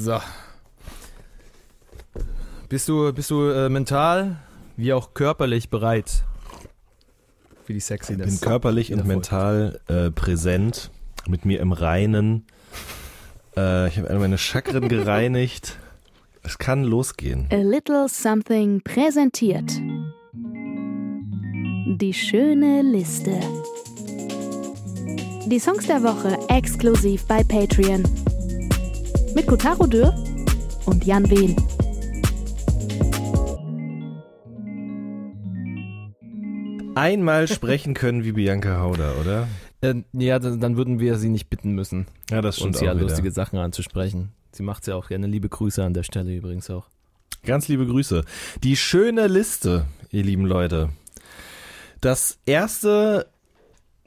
So. Bist du, bist du äh, mental wie auch körperlich bereit für die Ich Sexiness? bin körperlich und mental äh, präsent, mit mir im Reinen. Äh, ich habe alle meine Chakren gereinigt. Es kann losgehen. A Little Something präsentiert. Die schöne Liste. Die Songs der Woche exklusiv bei Patreon. Mit Kotaro Dürr und Jan Wehn. Einmal sprechen können wie Bianca Hauder, oder? Äh, ja, dann, würden wir sie nicht bitten müssen, Ja, das stimmt uns ja lustige Sachen anzusprechen. Sie macht ja auch gerne. Liebe Grüße an der Stelle übrigens auch. Ganz liebe Grüße. Die schöne Liste, ihr lieben Leute. Das erste,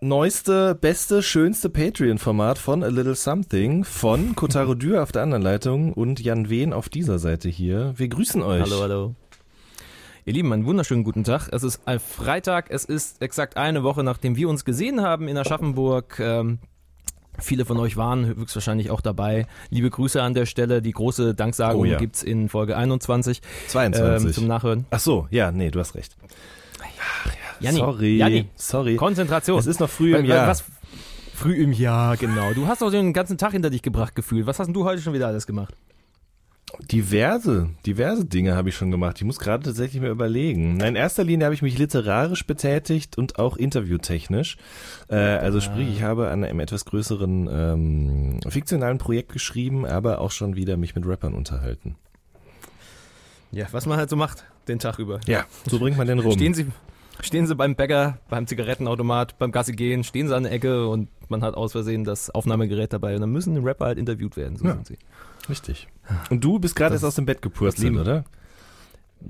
neueste, beste, schönste Patreon-Format von A Little Something von Kotaro Dürr auf der anderen Leitung und Jan Wehn auf dieser Seite hier. Wir grüßen euch. Hallo, hallo. Ihr Lieben, einen wunderschönen guten Tag. Es ist ein Freitag, es ist exakt eine Woche, nachdem wir uns gesehen haben in Aschaffenburg. Ähm, viele von euch waren höchstwahrscheinlich auch dabei. Liebe Grüße an der Stelle. Die große Danksagung Oh ja. gibt's in Folge 21 22. ähm, zum Nachhören. Ach so, ja, nee, du hast recht. Janni, Sorry, Janni, sorry. Konzentration. Es ist noch früh im Jahr. Was, früh im Jahr, genau. Du hast doch den ganzen Tag hinter dich gebracht gefühlt. Was hast denn du heute schon wieder alles gemacht? Diverse, diverse Dinge habe ich schon gemacht. Ich muss gerade tatsächlich mal überlegen. In erster Linie habe ich mich literarisch betätigt und auch interviewtechnisch. Äh, also sprich, ich habe an einem etwas größeren ähm, fiktionalen Projekt geschrieben, aber auch schon wieder mich mit Rappern unterhalten. Ja, was man halt so macht, den Tag über. Ja, so bringt man den rum. Stehen Sie, stehen Sie beim Bäcker, beim Zigarettenautomat, beim Gassi gehen, stehen Sie an der Ecke und man hat aus Versehen das Aufnahmegerät dabei und dann müssen die Rapper halt interviewt werden. So Ja. sind sie. Richtig. Und du bist gerade erst aus dem Bett gepurzelt, oder?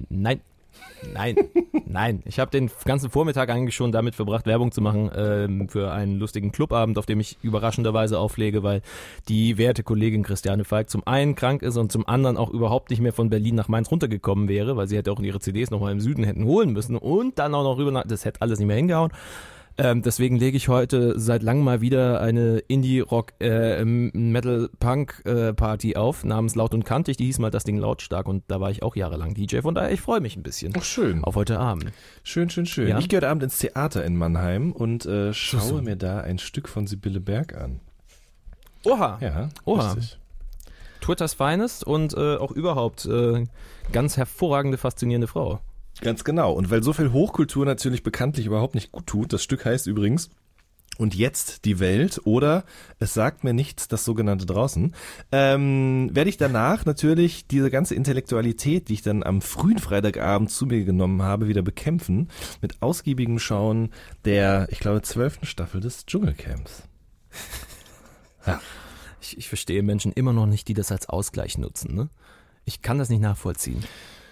Nein. Nein, nein. Ich habe den ganzen Vormittag eigentlich schon damit verbracht, Werbung zu machen ähm, für einen lustigen Clubabend, auf dem ich überraschenderweise auflege, weil die werte Kollegin Christiane Falk zum einen krank ist und zum anderen auch überhaupt nicht mehr von Berlin nach Mainz runtergekommen wäre, weil sie hätte auch ihre CDs nochmal im Süden hätten holen müssen und dann auch noch rüber, nach, das hätte alles nicht mehr hingehauen. Ähm, deswegen lege ich heute seit langem mal wieder eine Indie-Rock, äh, Metal-Punk-Party auf, namens Laut und Kantig. Die hieß mal das Ding lautstark und da war ich auch jahrelang DJ. Von daher, ich freue mich ein bisschen Ach, schön. auf heute Abend. Schön, schön, schön. Ja? Ich gehe heute Abend ins Theater in Mannheim und äh, schaue so. mir da ein Stück von Sibylle Berg an. Oha, Ja, Oha. richtig. Twitters Finest und äh, auch überhaupt äh, ganz hervorragende, faszinierende Frau. Ganz genau. Und weil so viel Hochkultur natürlich bekanntlich überhaupt nicht gut tut, das Stück heißt übrigens und jetzt die Welt oder es sagt mir nichts, das sogenannte draußen, ähm, werde ich danach natürlich diese ganze Intellektualität, die ich dann am frühen Freitagabend zu mir genommen habe, wieder bekämpfen mit ausgiebigem Schauen der, ich glaube, zwölften Staffel des Dschungelcamps. Ich, ich verstehe Menschen immer noch nicht, die das als Ausgleich nutzen. Ne? Ich kann das nicht nachvollziehen.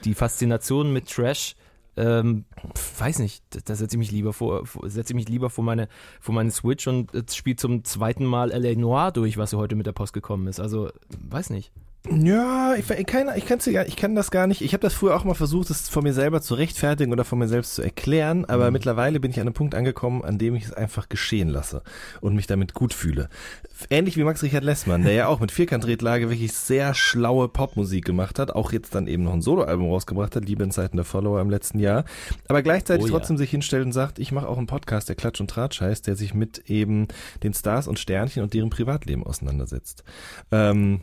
Die Faszination mit Trash, ähm, weiß nicht, da, setze ich mich lieber vor, vor setze ich mich lieber vor meine, vor meine Switch und äh, spiele zum zweiten Mal LA Noir durch, was heute mit der Post gekommen ist. Also, weiß nicht. Ja, ich, ich, kann, ich, kann's ich kann das gar nicht. Ich habe das früher auch mal versucht, das von mir selber zu rechtfertigen oder von mir selbst zu erklären, aber Mhm. mittlerweile bin ich an einem Punkt angekommen, an dem ich es einfach geschehen lasse und mich damit gut fühle. Ähnlich wie Max Richard Lessmann, der ja auch mit Vierkantretlage wirklich sehr schlaue Popmusik gemacht hat, auch jetzt dann eben noch ein Soloalbum rausgebracht hat, Liebe in Zeiten der Follower im letzten Jahr, aber gleichzeitig Oh ja. trotzdem sich hinstellt und sagt, ich mache auch einen Podcast, der Klatsch und Tratsch heißt, der sich mit eben den Stars und Sternchen und deren Privatleben auseinandersetzt. Ähm,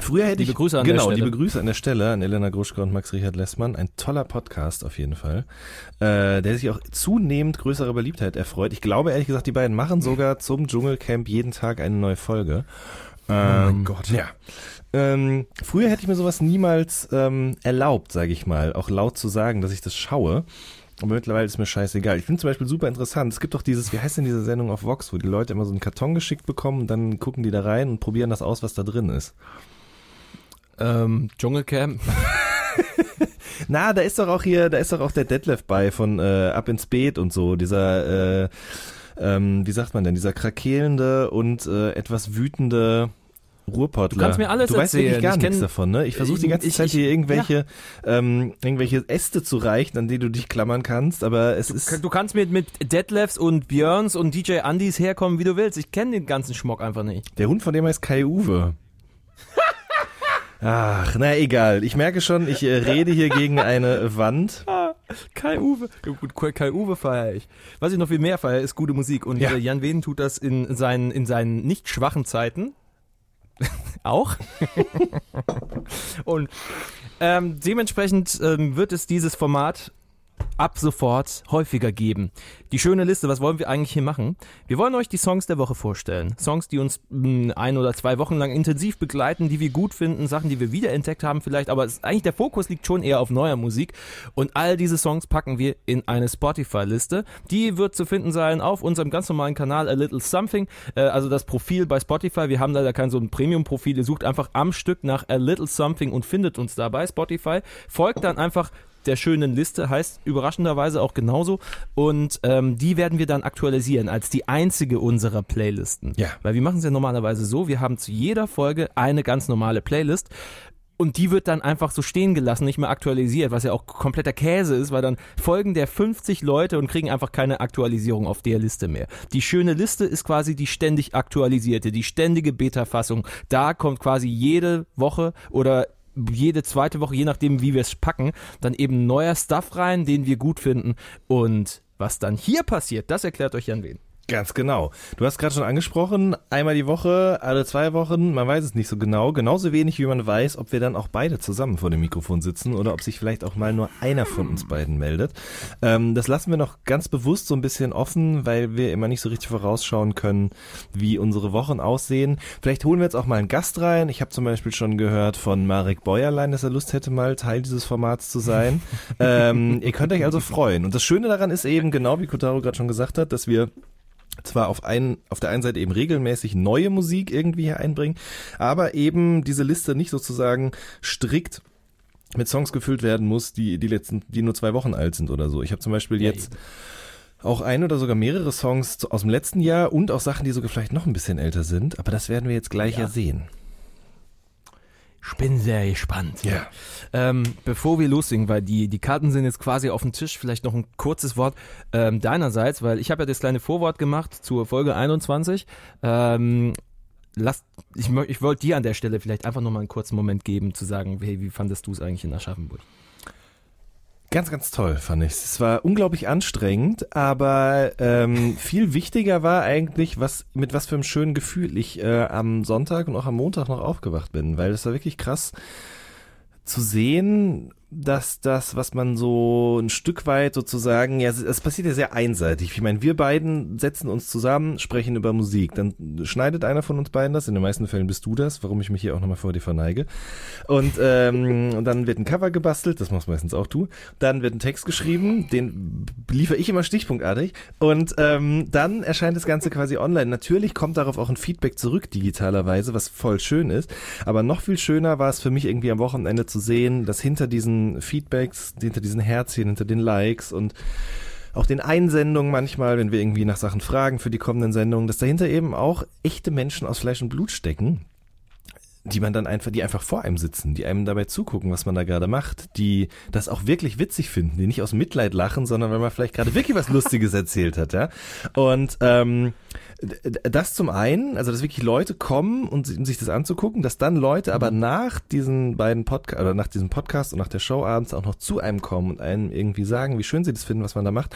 Früher hätte Liebe ich, Grüße an der genau, Stelle. liebe Grüße an der Stelle an Elena Gruschka und Max Richard Lessmann. Ein toller Podcast auf jeden Fall, äh, der sich auch zunehmend größerer Beliebtheit erfreut. Ich glaube ehrlich gesagt, die beiden machen sogar zum Dschungelcamp jeden Tag eine neue Folge. Ähm, Gott. Ja. Ähm, früher hätte ich mir sowas niemals ähm, erlaubt, sage ich mal, auch laut zu sagen, dass ich das schaue. Aber mittlerweile ist mir scheißegal. Ich finde zum Beispiel super interessant. Es gibt doch dieses, wie heißt denn diese Sendung auf Vox, wo die Leute immer so einen Karton geschickt bekommen und dann gucken die da rein und probieren das aus, was da drin ist. Ähm, Dschungelcamp. Na, da ist doch auch hier, da ist doch auch der Detlef bei von äh, Ab ins Beet und so, dieser, äh, ähm, wie sagt man denn, dieser krakelende und äh, etwas wütende Ruhrpottler. Du kannst mir alles du weißt wirklich erzählen. gar Ich nichts davon, ne? Ich versuche die ganze ich- Zeit hier irgendwelche, ähm, irgendwelche Äste zu reichen, an die du dich klammern kannst, aber es ist... Du kannst mit, mit Detlefs und Björns und DJ Andys herkommen, wie du willst. Ich kenne den ganzen Schmock einfach nicht. Der Hund von dem heißt Kai Uwe. Ach, na egal. Ich merke schon, ich äh, rede hier gegen eine Wand. Kai Uwe. Ja, gut, Kai Uwe feiere ich. Was ich noch viel mehr feiere, ist gute Musik. Und Ja. äh, Jan Wehn tut das in seinen, in seinen nicht schwachen Zeiten. Auch. Und ähm, dementsprechend ähm, wird es dieses Format ab sofort häufiger geben. Die schöne Liste, was wollen wir eigentlich hier machen? Wir wollen euch die Songs der Woche vorstellen. Songs, die uns mh, ein oder zwei Wochen lang intensiv begleiten, die wir gut finden, Sachen, die wir wiederentdeckt haben vielleicht, aber ist eigentlich der Fokus liegt schon eher auf neuer Musik und all diese Songs packen wir in eine Spotify-Liste. Die wird zu finden sein auf unserem ganz normalen Kanal A Little Something, äh, also das Profil bei Spotify. Wir haben leider kein so ein Premium-Profil. Ihr sucht einfach am Stück nach A Little Something und findet uns da bei Spotify. Folgt dann einfach der schönen Liste, heißt überraschenderweise auch genauso. Und ähm, die werden wir dann aktualisieren als die einzige unserer Playlisten. Ja. Weil wir machen es ja normalerweise so, wir haben zu jeder Folge eine ganz normale Playlist. Und die wird dann einfach so stehen gelassen, nicht mehr aktualisiert, was ja auch kompletter Käse ist, weil dann folgen der 50 Leute und kriegen einfach keine Aktualisierung auf der Liste mehr. Die schöne Liste ist quasi die ständig aktualisierte, die ständige Beta-Fassung. Da kommt quasi jede Woche oder jede zweite Woche, je nachdem, wie wir es packen, dann eben neuer Stuff rein, den wir gut finden. Und was dann hier passiert, das erklärt euch Jan Wen. Ganz genau. Du hast gerade schon angesprochen, einmal die Woche, alle zwei Wochen, man weiß es nicht so genau. Genauso wenig, wie man weiß, ob wir dann auch beide zusammen vor dem Mikrofon sitzen oder ob sich vielleicht auch mal nur einer von uns beiden meldet. Ähm, das lassen wir noch ganz bewusst so ein bisschen offen, weil wir immer nicht so richtig vorausschauen können, wie unsere Wochen aussehen. Vielleicht holen wir jetzt auch mal einen Gast rein. Ich habe zum Beispiel schon gehört von Marek Bäuerlein, dass er Lust hätte, mal Teil dieses Formats zu sein. ähm, ihr könnt euch also freuen. Und das Schöne daran ist eben, genau wie Kotaro gerade schon gesagt hat, dass wir zwar auf, ein, auf der einen Seite eben regelmäßig neue Musik irgendwie hier einbringen, aber eben diese Liste nicht sozusagen strikt mit Songs gefüllt werden muss, die die letzten, die nur zwei Wochen alt sind oder so. Ich habe zum Beispiel jetzt auch ein oder sogar mehrere Songs aus dem letzten Jahr und auch Sachen, die sogar vielleicht noch ein bisschen älter sind, aber das werden wir jetzt gleich ja, Ja. sehen. Ich bin sehr gespannt. Ja. Ähm, bevor wir loslegen, weil die, die Karten sind jetzt quasi auf dem Tisch, vielleicht noch ein kurzes Wort ähm, deinerseits, weil ich habe ja das kleine Vorwort gemacht zur Folge 21. Ähm, lass, ich, ich wollte dir an der Stelle vielleicht einfach nochmal einen kurzen Moment geben, zu sagen, hey, wie fandest du es eigentlich in Aschaffenburg? Ganz, ganz toll fand ich. Es war unglaublich anstrengend, aber ähm, viel wichtiger war eigentlich, was mit was für einem schönen Gefühl ich äh, am Sonntag und auch am Montag noch aufgewacht bin, weil es war wirklich krass zu sehen, dass das, was man so ein Stück weit sozusagen, ja, es- passiert ja sehr einseitig. Ich meine, wir beiden setzen uns zusammen, sprechen über Musik. Dann schneidet einer von uns beiden das. In den meisten Fällen bist du das, warum ich mich hier auch nochmal vor dir verneige. Und, ähm, und dann wird ein Cover gebastelt, das machst meistens auch du. Dann wird ein Text geschrieben, den liefere ich immer stichpunktartig. Und ähm, dann erscheint das Ganze quasi online. Natürlich kommt darauf auch ein Feedback zurück, digitalerweise, was voll schön ist. Aber noch viel schöner war es für mich irgendwie am Wochenende zu sehen, dass hinter diesen Feedbacks, hinter diesen Herzchen, hinter den Likes und auch den Einsendungen manchmal, wenn wir irgendwie nach Sachen fragen für die kommenden Sendungen, dass dahinter eben auch echte Menschen aus Fleisch und Blut stecken, die man dann einfach, die einfach vor einem sitzen, die einem dabei zugucken, was man da gerade macht, die das auch wirklich witzig finden, die nicht aus Mitleid lachen, sondern weil man vielleicht gerade wirklich was Lustiges erzählt hat, ja. Und ähm, das zum einen, also dass wirklich Leute kommen und um sich das anzugucken, dass dann Leute aber nach diesen beiden Podcast oder nach diesem Podcast und nach der Show abends auch noch zu einem kommen und einem irgendwie sagen, wie schön sie das finden, was man da macht.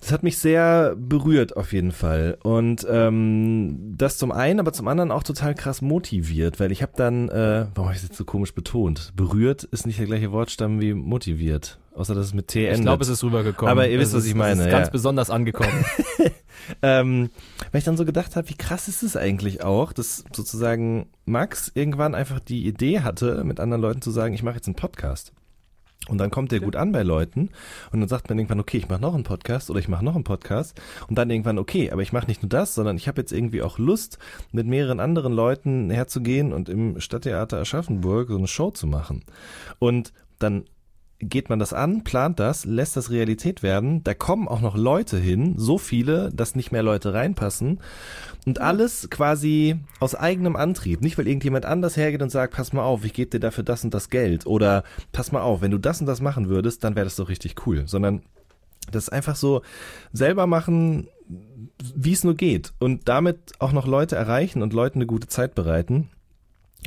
Das hat mich sehr berührt auf jeden Fall. Und ähm, das zum einen, aber zum anderen auch total krass motiviert, weil ich habe dann, äh, warum habe ich es jetzt so komisch betont? Berührt ist nicht der gleiche Wortstamm wie motiviert, außer dass es mit T endet. Ich glaube, es ist rübergekommen. Aber ihr wisst, Es was ich meine, Es ist ja. ganz besonders angekommen. ähm, weil ich dann so gedacht habe, wie krass ist es eigentlich auch, dass sozusagen Max irgendwann einfach die Idee hatte, mit anderen Leuten zu sagen, ich mache jetzt einen Podcast. Und dann kommt der gut an bei Leuten und dann sagt man irgendwann, okay, ich mache noch einen Podcast oder ich mache noch einen Podcast und dann irgendwann, okay, aber ich mache nicht nur das, sondern ich habe jetzt irgendwie auch Lust, mit mehreren anderen Leuten herzugehen und im Stadttheater Aschaffenburg so eine Show zu machen. Und dann geht man das an, plant das, lässt das Realität werden. Da kommen auch noch Leute hin, so viele, dass nicht mehr Leute reinpassen. Und alles quasi aus eigenem Antrieb. Nicht, weil irgendjemand anders hergeht und sagt, pass mal auf, ich gebe dir dafür das und das Geld. Oder pass mal auf, wenn du das und das machen würdest, dann wäre das doch richtig cool. Sondern das ist einfach so selber machen, wie es nur geht. Und damit auch noch Leute erreichen und Leuten eine gute Zeit bereiten.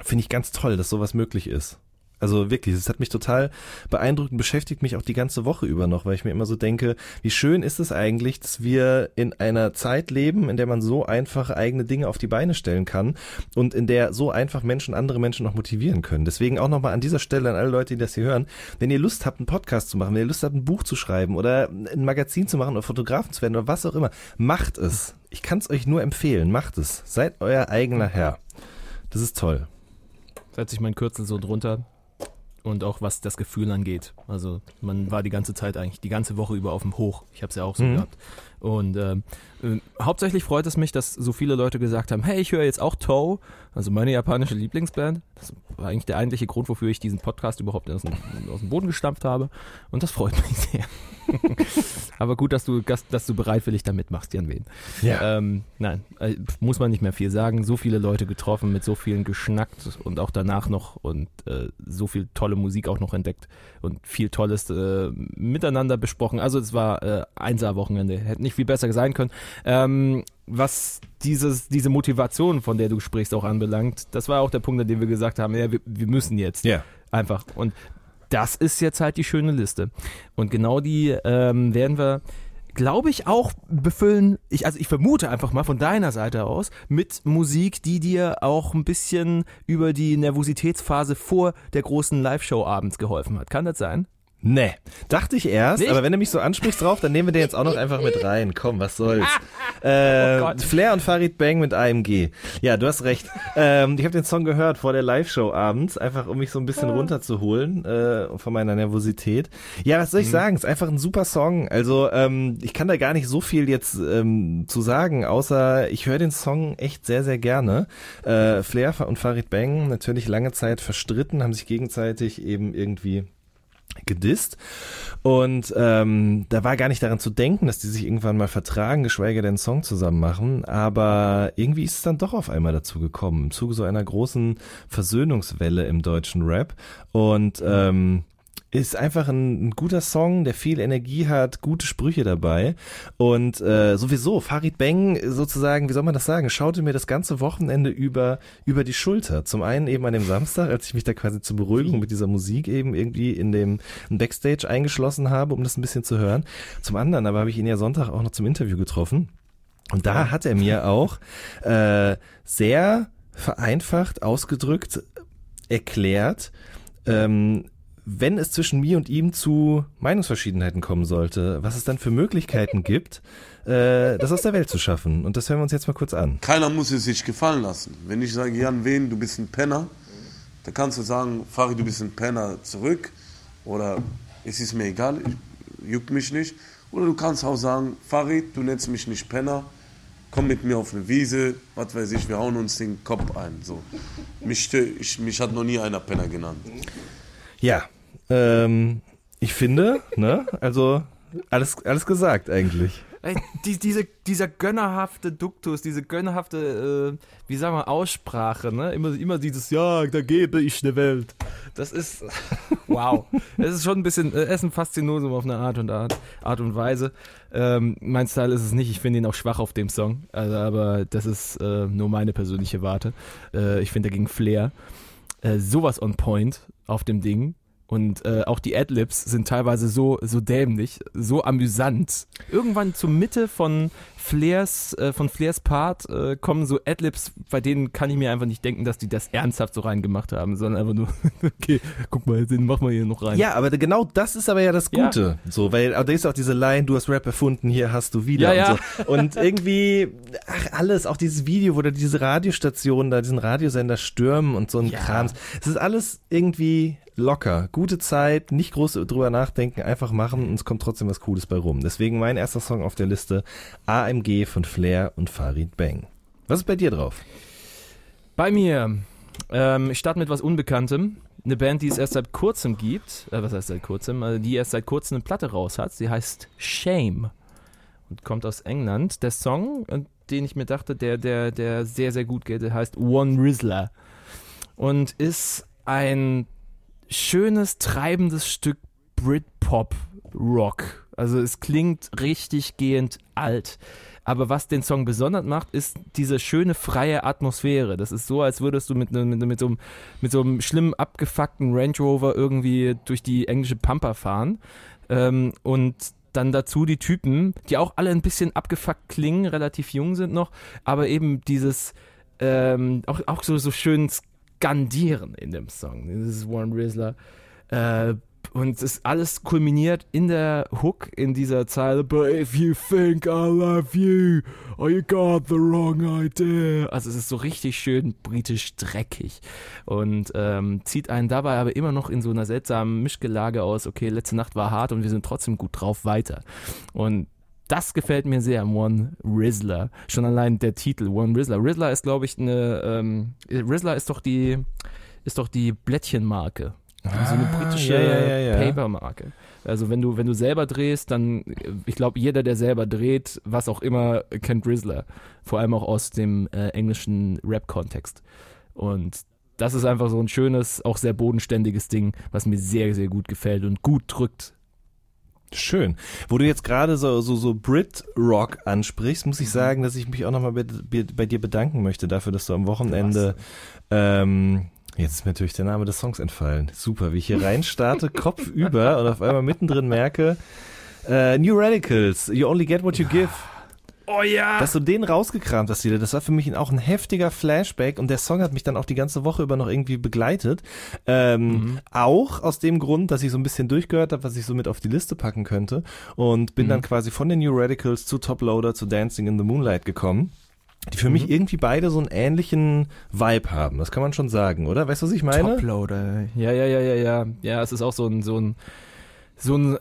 finde ich ganz toll, dass sowas möglich ist. Also wirklich, es hat mich total beeindruckt und beschäftigt mich auch die ganze Woche über noch, weil ich mir immer so denke, wie schön ist es eigentlich, dass wir in einer Zeit leben, in der man so einfach eigene Dinge auf die Beine stellen kann und in der so einfach Menschen andere Menschen noch motivieren können. Deswegen auch nochmal an dieser Stelle an alle Leute, die das hier hören, wenn ihr Lust habt, einen Podcast zu machen, wenn ihr Lust habt, ein Buch zu schreiben oder ein Magazin zu machen oder Fotografen zu werden oder was auch immer, macht es. Ich kann es euch nur empfehlen, macht es. Seid euer eigener Herr. Das ist toll. Setze ich mein Kürzel so drunter und auch was das Gefühl angeht. Also man war die ganze Zeit eigentlich, die ganze Woche über auf dem Hoch. Ich habe es ja auch so Mhm. gehabt. Und ähm, äh, hauptsächlich freut es mich, dass so viele Leute gesagt haben, hey, ich höre jetzt auch Toe, also meine japanische Lieblingsband. Das war eigentlich der eigentliche Grund, wofür ich diesen Podcast überhaupt aus dem, aus dem Boden gestampft habe. Und das freut mich sehr. Aber gut, dass du, dass, du bereitwillig da mitmachst, Jan Wehn. Ja. Ähm, nein, äh, muss man nicht mehr viel sagen. So viele Leute getroffen, mit so vielen geschnackt und auch danach noch und äh, so viel tolle Musik auch noch entdeckt und viel Tolles äh, miteinander besprochen. Also es war äh, Einser-Wochenende, hätte nicht viel besser sein können. Ähm, was dieses, diese Motivation, von der du sprichst, auch anbelangt, das war auch der Punkt, an dem wir gesagt haben, ja, wir, wir müssen jetzt. Ja. Einfach. Und das ist jetzt halt die schöne Liste. Und genau die ähm, werden wir, glaube ich, auch befüllen. Ich, also ich vermute einfach mal von deiner Seite aus mit Musik, die dir auch ein bisschen über die Nervositätsphase vor der großen Live-Show abends geholfen hat. Kann das sein? Nee, dachte ich erst, Nicht? aber wenn du mich so ansprichst drauf, dann nehmen wir den jetzt auch noch einfach mit rein. Komm, was soll's. äh, Oh. Flair und Farid Bang mit AMG. Ja, du hast recht. ähm, ich habe den Song gehört vor der Live-Show abends, einfach um mich so ein bisschen runterzuholen äh, von meiner Nervosität. Ja, was soll ich sagen? ist einfach ein super Song. Also ähm, ich kann da gar nicht so viel jetzt ähm, zu sagen, außer ich höre den Song echt sehr, sehr gerne. Äh, Flair und Farid Bang natürlich lange Zeit verstritten, haben sich gegenseitig eben irgendwie gedisst. Und ähm, da war gar nicht daran zu denken, dass die sich irgendwann mal vertragen, geschweige denn einen Song zusammen machen. Aber irgendwie ist es dann doch auf einmal dazu gekommen, im Zuge so einer großen Versöhnungswelle im deutschen Rap. Und ähm, ist einfach ein, ein guter Song, der viel Energie hat, gute Sprüche dabei. Und äh, sowieso, Farid Bang sozusagen, wie soll man das sagen, schaute mir das ganze Wochenende über, über die Schulter. Zum einen eben an dem Samstag, als ich mich da quasi zur Beruhigung mit dieser Musik eben irgendwie in dem Backstage eingeschlossen habe, um das ein bisschen zu hören. Zum anderen aber habe ich ihn ja Sonntag auch noch zum Interview getroffen. Und da hat er mir auch äh, sehr vereinfacht ausgedrückt erklärt, ähm, wenn es zwischen mir und ihm zu Meinungsverschiedenheiten kommen sollte, was es dann für Möglichkeiten gibt, äh, das aus der Welt zu schaffen. Und das hören wir uns jetzt mal kurz an. Keiner muss es sich gefallen lassen. Wenn ich sage, Jan Wen, du bist ein Penner, dann kannst du sagen, Fari, du bist ein Penner zurück. Oder es ist mir egal, ich, juckt mich nicht. Oder du kannst auch sagen, Farid, du nennst mich nicht Penner, komm mit mir auf eine Wiese, was weiß ich, wir hauen uns den Kopf ein. So. Mich, ich, mich hat noch nie einer Penner genannt. Ja, ähm, ich finde, ne, also alles, alles gesagt eigentlich. Die, diese, dieser gönnerhafte Duktus, diese gönnerhafte, äh, wie sagen wir, Aussprache, ne? Immer, immer dieses, ja, da gebe ich eine Welt. Das ist, wow. Es ist schon ein bisschen, äh, es ist ein Faszinosum auf eine Art und Art, Art und Weise. Ähm, mein Style ist es nicht, ich finde ihn auch schwach auf dem Song, also, aber das ist äh, nur meine persönliche Warte. Äh, ich finde dagegen Flair äh, sowas on point auf dem Ding. Und äh, auch die Adlibs sind teilweise so, so dämlich, so amüsant. Irgendwann zur Mitte von Flairs, äh, von Flairs Part äh, kommen so Adlibs, bei denen kann ich mir einfach nicht denken, dass die das ernsthaft so reingemacht haben, sondern einfach nur, okay, guck mal, den machen wir hier noch rein. Ja, aber genau das ist aber ja das Ja. Gute. So, weil da ist auch diese Line, du hast Rap erfunden, hier hast du wieder Ja, und so. Und irgendwie, ach, alles, auch dieses Video, wo da diese Radiostationen da diesen Radiosender stürmen und so ein Ja. Krams. Es ist alles irgendwie locker. Gute Zeit, nicht groß drüber nachdenken, einfach machen und es kommt trotzdem was Cooles bei rum. Deswegen mein erster Song auf der Liste, AMG von Flair und Farid Bang. Was ist bei dir drauf? Bei mir, ähm, ich starte mit was Unbekanntem. Eine Band, die es erst seit kurzem gibt, äh, was heißt seit kurzem, äh, die erst seit kurzem eine Platte raus hat. Sie heißt Shame und kommt aus England. Der Song, äh, den ich mir dachte, der, der, der sehr, sehr gut geht, der heißt One Rizzler und ist ein schönes, treibendes Stück Britpop Rock. Also es klingt richtig gehend alt. Aber was den Song besonders macht, ist diese schöne freie Atmosphäre. Das ist so, als würdest du mit, ne, mit, mit, so, einem, mit so einem schlimm abgefuckten Range Rover irgendwie durch die englische Pampa fahren. Ähm, und dann dazu die Typen, die auch alle ein bisschen abgefuckt klingen, relativ jung sind noch, aber eben dieses ähm, auch, auch so, so schön skandieren in dem Song. Das ist Warren Rizzler. Äh, und es ist alles kulminiert in der Hook, in dieser Zeile, but if you think I love you, oh you got the wrong idea. Also es ist so richtig schön britisch dreckig und ähm, zieht einen dabei aber immer noch in so einer seltsamen Mischgelage aus, okay, letzte Nacht war hart und wir sind trotzdem gut drauf weiter. Und das gefällt mir sehr, One Rizzler. Schon allein der Titel, One Rizzler. Rizzler ist, glaube ich, eine, ähm, Rizzler ist doch die, ist doch die Blättchenmarke Ah, so eine britische ja, ja, ja, Papermarke. Also wenn du, wenn du selber drehst, dann, ich glaube, jeder, der selber dreht, was auch immer, kennt Rizzler. Vor allem auch aus dem äh, englischen Rap-Kontext. Und das ist einfach so ein schönes, auch sehr bodenständiges Ding, was mir sehr, sehr gut gefällt und gut drückt. Schön. Wo du jetzt gerade so, so, so Brit-Rock ansprichst, muss ich mhm. sagen, dass ich mich auch nochmal bei, bei dir bedanken möchte dafür, dass du am Wochenende ähm, Jetzt ist mir natürlich der Name des Songs entfallen. Super, wie ich hier rein starte, Kopf über und auf einmal mittendrin merke, äh, New Radicals, You Only Get What You Give. Oh ja! Dass du den rausgekramt hast wieder, das war für mich auch ein heftiger Flashback und der Song hat mich dann auch die ganze Woche über noch irgendwie begleitet. Ähm, mhm. Auch aus dem Grund, dass ich so ein bisschen durchgehört habe, was ich so mit auf die Liste packen könnte und bin mhm. dann quasi von den New Radicals zu Top Loader zu Dancing in the Moonlight gekommen die für mhm. mich irgendwie beide so einen ähnlichen Vibe haben. Das kann man schon sagen, oder? Weißt du, was ich meine? Toploader. Ja, ja, ja, ja, ja. Ja, es ist auch so ein, so ein so ein,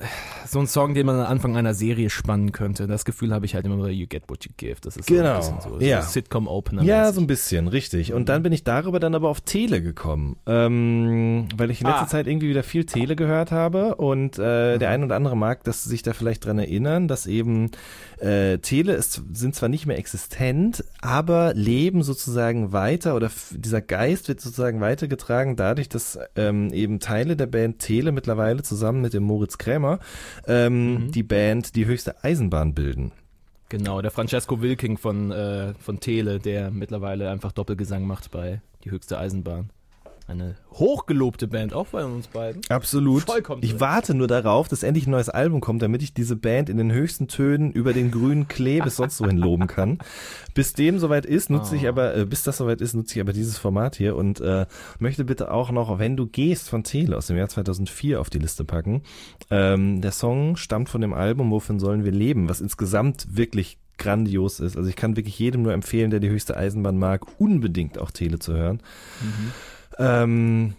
so ein Song, den man am Anfang einer Serie spannen könnte. Das Gefühl habe ich halt immer bei You Get What You Give. Das ist genau. so ein bisschen so, ja. so Sitcom-Opener. Ja, so ein bisschen, richtig. Und dann bin ich darüber dann aber auf Tele gekommen, ähm, weil ich in letzter ah. Zeit irgendwie wieder viel Tele gehört habe und äh, der ein oder andere mag dass sich da vielleicht dran erinnern, dass eben äh, Tele ist, sind zwar nicht mehr existent, aber leben sozusagen weiter oder dieser Geist wird sozusagen weitergetragen dadurch, dass ähm, eben Teile der Band Tele mittlerweile zusammen mit dem Moritz Krämer, ähm, mhm. die Band Die höchste Eisenbahn bilden. Genau, der Francesco Wilking von, äh, von Tele, der mittlerweile einfach Doppelgesang macht bei Die höchste Eisenbahn eine hochgelobte Band, auch bei uns beiden. Absolut. Vollkommen ich warte nur darauf, dass endlich ein neues Album kommt, damit ich diese Band in den höchsten Tönen über den grünen Klee bis sonst wohin loben kann. Bis dem soweit ist, nutze oh. ich aber, äh, bis das soweit ist, nutze ich aber dieses Format hier und äh, möchte bitte auch noch, wenn du gehst von Tele aus dem Jahr 2004 auf die Liste packen. Ähm, der Song stammt von dem Album Wovon sollen wir leben, was insgesamt wirklich grandios ist. Also ich kann wirklich jedem nur empfehlen, der die höchste Eisenbahn mag, unbedingt auch Tele zu hören. Mhm. Ähm,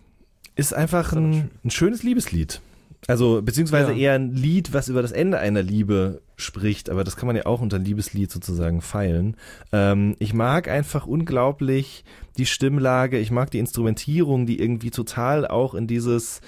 ist einfach ein, ein, schönes Liebeslied. Also, beziehungsweise ja. eher ein Lied, was über das Ende einer Liebe spricht, aber das kann man ja auch unter Liebeslied sozusagen feilen. Ähm, ich mag einfach unglaublich die Stimmlage, ich mag die Instrumentierung, die irgendwie total auch in dieses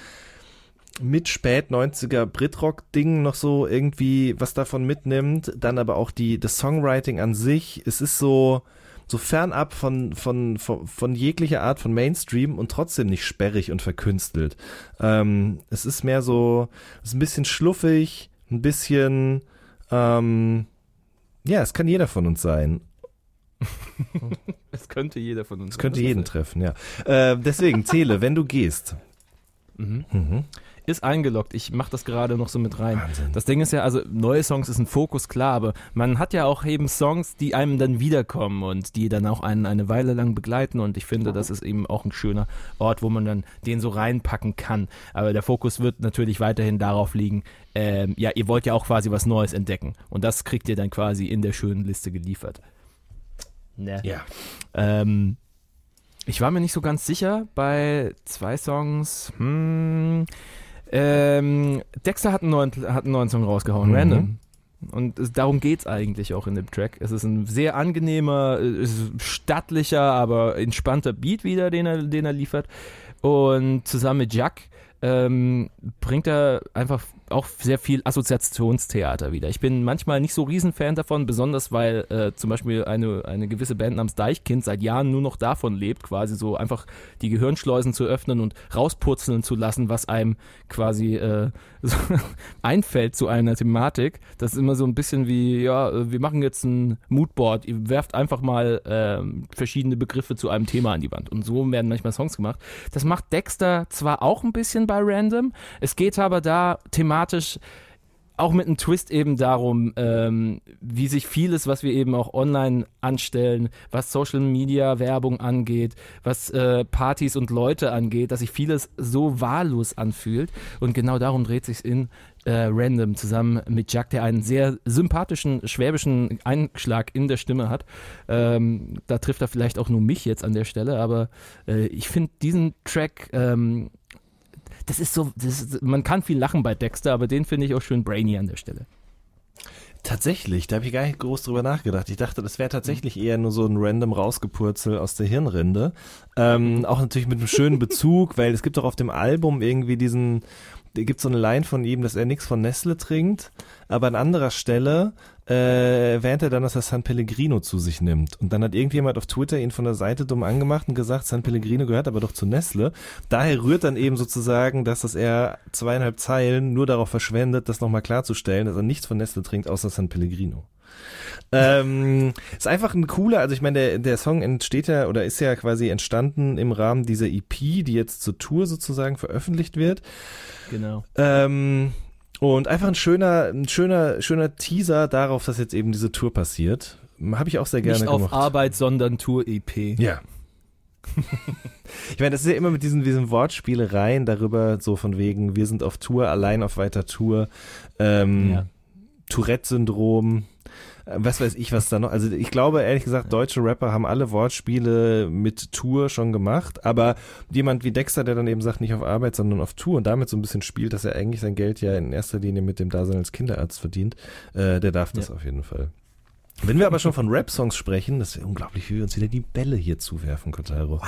mit spät 90er Britrock-Ding noch so irgendwie was davon mitnimmt, dann aber auch die, das Songwriting an sich, es ist so, so fernab von, von, von, von jeglicher Art von Mainstream und trotzdem nicht sperrig und verkünstelt. Ähm, es ist mehr so, es ist ein bisschen schluffig, ein bisschen, ähm, ja, es kann jeder von uns sein. es könnte jeder von uns. Es könnte jeden treffen, ja. Äh, deswegen, zähle, wenn du gehst. Mhm. Mhm ist eingeloggt. Ich mache das gerade noch so mit rein. Wahnsinn. Das Ding ist ja, also neue Songs ist ein Fokus, klar, aber man hat ja auch eben Songs, die einem dann wiederkommen und die dann auch einen eine Weile lang begleiten und ich finde, das ist eben auch ein schöner Ort, wo man dann den so reinpacken kann. Aber der Fokus wird natürlich weiterhin darauf liegen, ähm, ja, ihr wollt ja auch quasi was Neues entdecken und das kriegt ihr dann quasi in der schönen Liste geliefert. Ne? Ja. Ähm, ich war mir nicht so ganz sicher bei zwei Songs. Hm, ähm, Dexter hat einen, neuen, hat einen neuen Song rausgehauen, mhm. Random. Und es, darum es eigentlich auch in dem Track. Es ist ein sehr angenehmer, stattlicher, aber entspannter Beat wieder, den er, den er liefert. Und zusammen mit Jack ähm, bringt er einfach auch sehr viel Assoziationstheater wieder. Ich bin manchmal nicht so Riesenfan davon, besonders weil äh, zum Beispiel eine, eine gewisse Band namens Deichkind seit Jahren nur noch davon lebt, quasi so einfach die Gehirnschleusen zu öffnen und rauspurzeln zu lassen, was einem quasi äh, so einfällt zu einer Thematik. Das ist immer so ein bisschen wie, ja, äh, wir machen jetzt ein Moodboard, ihr werft einfach mal ähm, verschiedene Begriffe zu einem Thema an die Wand. Und so werden manchmal Songs gemacht. Das macht Dexter zwar auch ein bisschen bei Random, es geht aber da thematisch auch mit einem Twist eben darum, ähm, wie sich vieles, was wir eben auch online anstellen, was Social Media Werbung angeht, was äh, Partys und Leute angeht, dass sich vieles so wahllos anfühlt. Und genau darum dreht sich in äh, Random zusammen mit Jack, der einen sehr sympathischen schwäbischen Einschlag in der Stimme hat. Ähm, da trifft er vielleicht auch nur mich jetzt an der Stelle, aber äh, ich finde diesen Track ähm, das ist so, das ist, man kann viel lachen bei Dexter, aber den finde ich auch schön brainy an der Stelle. Tatsächlich, da habe ich gar nicht groß drüber nachgedacht. Ich dachte, das wäre tatsächlich eher nur so ein random Rausgepurzel aus der Hirnrinde. Ähm, auch natürlich mit einem schönen Bezug, weil es gibt doch auf dem Album irgendwie diesen, gibt so eine Line von ihm, dass er nichts von Nestle trinkt, aber an anderer Stelle äh, erwähnt er dann, dass er San Pellegrino zu sich nimmt. Und dann hat irgendjemand auf Twitter ihn von der Seite dumm angemacht und gesagt, San Pellegrino gehört aber doch zu Nestle. Daher rührt dann eben sozusagen, dass das er zweieinhalb Zeilen nur darauf verschwendet, das nochmal klarzustellen, dass er nichts von Nestle trinkt, außer San Pellegrino. Ähm, ist einfach ein cooler, also ich meine, der, der Song entsteht ja oder ist ja quasi entstanden im Rahmen dieser EP, die jetzt zur Tour sozusagen veröffentlicht wird. Genau. Ähm, und einfach ein schöner, ein schöner, schöner Teaser darauf, dass jetzt eben diese Tour passiert. Habe ich auch sehr gerne Nicht auf gemacht. Arbeit, sondern Tour-EP. Ja. ich meine, das ist ja immer mit diesen, diesen Wortspielereien darüber, so von wegen, wir sind auf Tour, allein auf weiter Tour, ähm, Ja. Tourette-Syndrom, was weiß ich, was da noch. Also ich glaube, ehrlich gesagt, deutsche Rapper haben alle Wortspiele mit Tour schon gemacht, aber jemand wie Dexter, der dann eben sagt, nicht auf Arbeit, sondern auf Tour und damit so ein bisschen spielt, dass er eigentlich sein Geld ja in erster Linie mit dem Dasein als Kinderarzt verdient, äh, der darf das Ja. auf jeden Fall. Wenn wir aber schon von Rap-Songs sprechen, das wäre unglaublich, wie wir uns wieder die Bälle hier zuwerfen, Kotaro.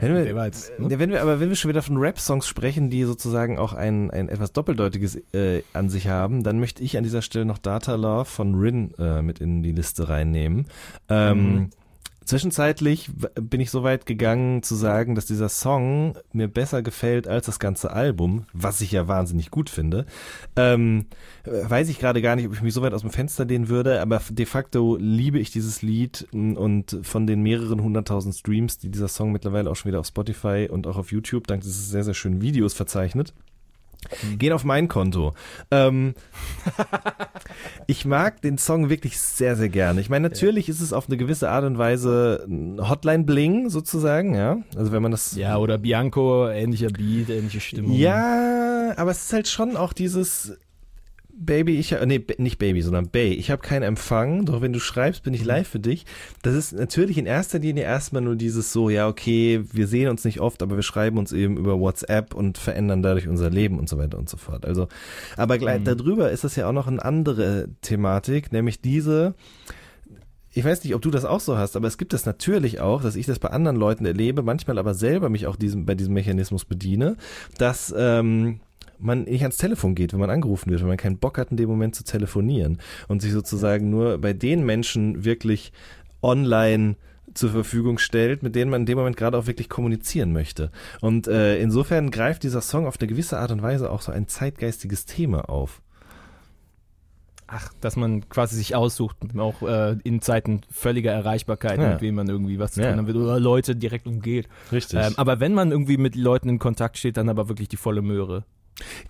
Wenn wir, jetzt, ne? ja, wenn wir, aber wenn wir schon wieder von Rap-Songs sprechen, die sozusagen auch ein, ein etwas doppeldeutiges äh, an sich haben, dann möchte ich an dieser Stelle noch Data Love von Rin äh, mit in die Liste reinnehmen. Ähm, Mhm. Zwischenzeitlich bin ich so weit gegangen zu sagen, dass dieser Song mir besser gefällt als das ganze Album, was ich ja wahnsinnig gut finde. Ähm, äh, weiß ich gerade gar nicht, ob ich mich so weit aus dem Fenster lehnen würde, aber de facto liebe ich dieses Lied m, und von den mehreren hunderttausend Streams, die dieser Song mittlerweile auch schon wieder auf Spotify und auch auf YouTube dank dieses sehr, sehr schönen Videos verzeichnet, gehen auf mein Konto. Ähm, ich mag den Song wirklich sehr, sehr gerne. Ich meine, natürlich ist es auf eine gewisse Art und Weise Hotline-Bling sozusagen, ja. Also wenn man das Ja, oder Bianco, ähnlicher Beat, ähnliche Stimmung. ja, aber es ist halt schon auch dieses Baby, ich nee, B- nicht Baby, sondern Bay. Ich habe keinen Empfang, doch wenn du schreibst, bin ich live für dich. Das ist natürlich in erster Linie erstmal nur dieses so, ja, okay, wir sehen uns nicht oft, aber wir schreiben uns eben über WhatsApp und verändern dadurch unser Leben und so weiter und so fort. Also, aber gleich darüber ist das ja auch noch eine andere Thematik, nämlich diese ich weiß nicht, ob du das auch so hast, aber es gibt das natürlich auch, dass ich das bei anderen Leuten erlebe, manchmal aber selber mich auch diesem, bei diesem Mechanismus bediene, dass ähm, man nicht ans Telefon geht, wenn man angerufen wird, wenn man keinen Bock hat, in dem Moment zu telefonieren und sich sozusagen nur bei den Menschen wirklich online zur Verfügung stellt, mit denen man in dem Moment gerade auch wirklich kommunizieren möchte. Und äh, insofern greift dieser Song auf eine gewisse Art und Weise auch so ein zeitgeistiges Thema auf. Ach, dass man quasi sich aussucht, auch äh, in Zeiten völliger Erreichbarkeit, Ja. mit wem man irgendwie was zu Ja. tun haben will oder Leute direkt umgeht. Richtig. Ähm, aber wenn man irgendwie mit Leuten in Kontakt steht, dann aber wirklich die volle Möhre.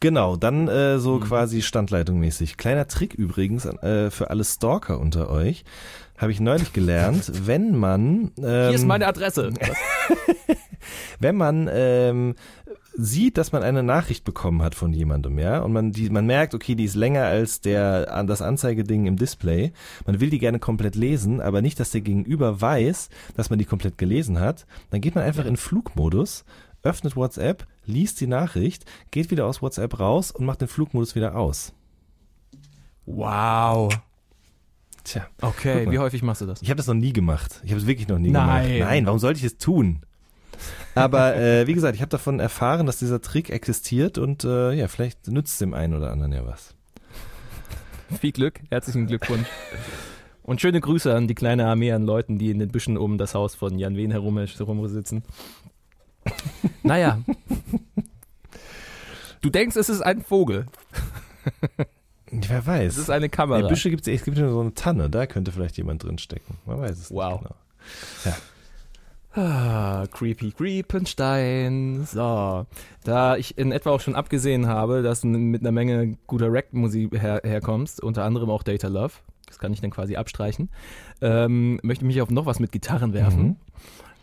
Genau, dann äh, so Mhm. quasi standleitungmäßig. Kleiner Trick übrigens äh, für alle Stalker unter euch. Habe ich neulich gelernt, wenn man ähm, Hier ist meine Adresse. wenn man ähm, sieht, dass man eine Nachricht bekommen hat von jemandem, ja, und man die man merkt, okay, die ist länger als der das Anzeigeding im Display. Man will die gerne komplett lesen, aber nicht, dass der Gegenüber weiß, dass man die komplett gelesen hat. Dann geht man einfach in Flugmodus, öffnet WhatsApp, liest die Nachricht, geht wieder aus WhatsApp raus und macht den Flugmodus wieder aus. Wow. Tja, Okay, wie häufig machst du das? ich habe das noch nie gemacht. Ich habe es wirklich noch nie Nein. gemacht. Nein, warum sollte ich es tun? Aber äh, wie gesagt, ich habe davon erfahren, dass dieser Trick existiert und äh, ja, vielleicht nützt es dem einen oder anderen ja was. Viel Glück, herzlichen Glückwunsch. Und schöne Grüße an die kleine Armee an Leuten, die in den Büschen um das Haus von Jan Wehn herum, herum sitzen. naja. Du denkst, es ist ein Vogel. Wer weiß. Es ist eine Kamera. In Büsche gibt's, es gibt ja so eine Tanne, da könnte vielleicht jemand drin stecken. Man weiß es Wow. nicht genau. Ah, creepy Creepenstein. So, da ich in etwa auch schon abgesehen habe, dass du mit einer Menge guter Rack-Musik her herkommst, unter anderem auch Data Love, das kann ich dann quasi abstreichen, ähm, möchte ich mich auf noch was mit Gitarren werfen. Mhm.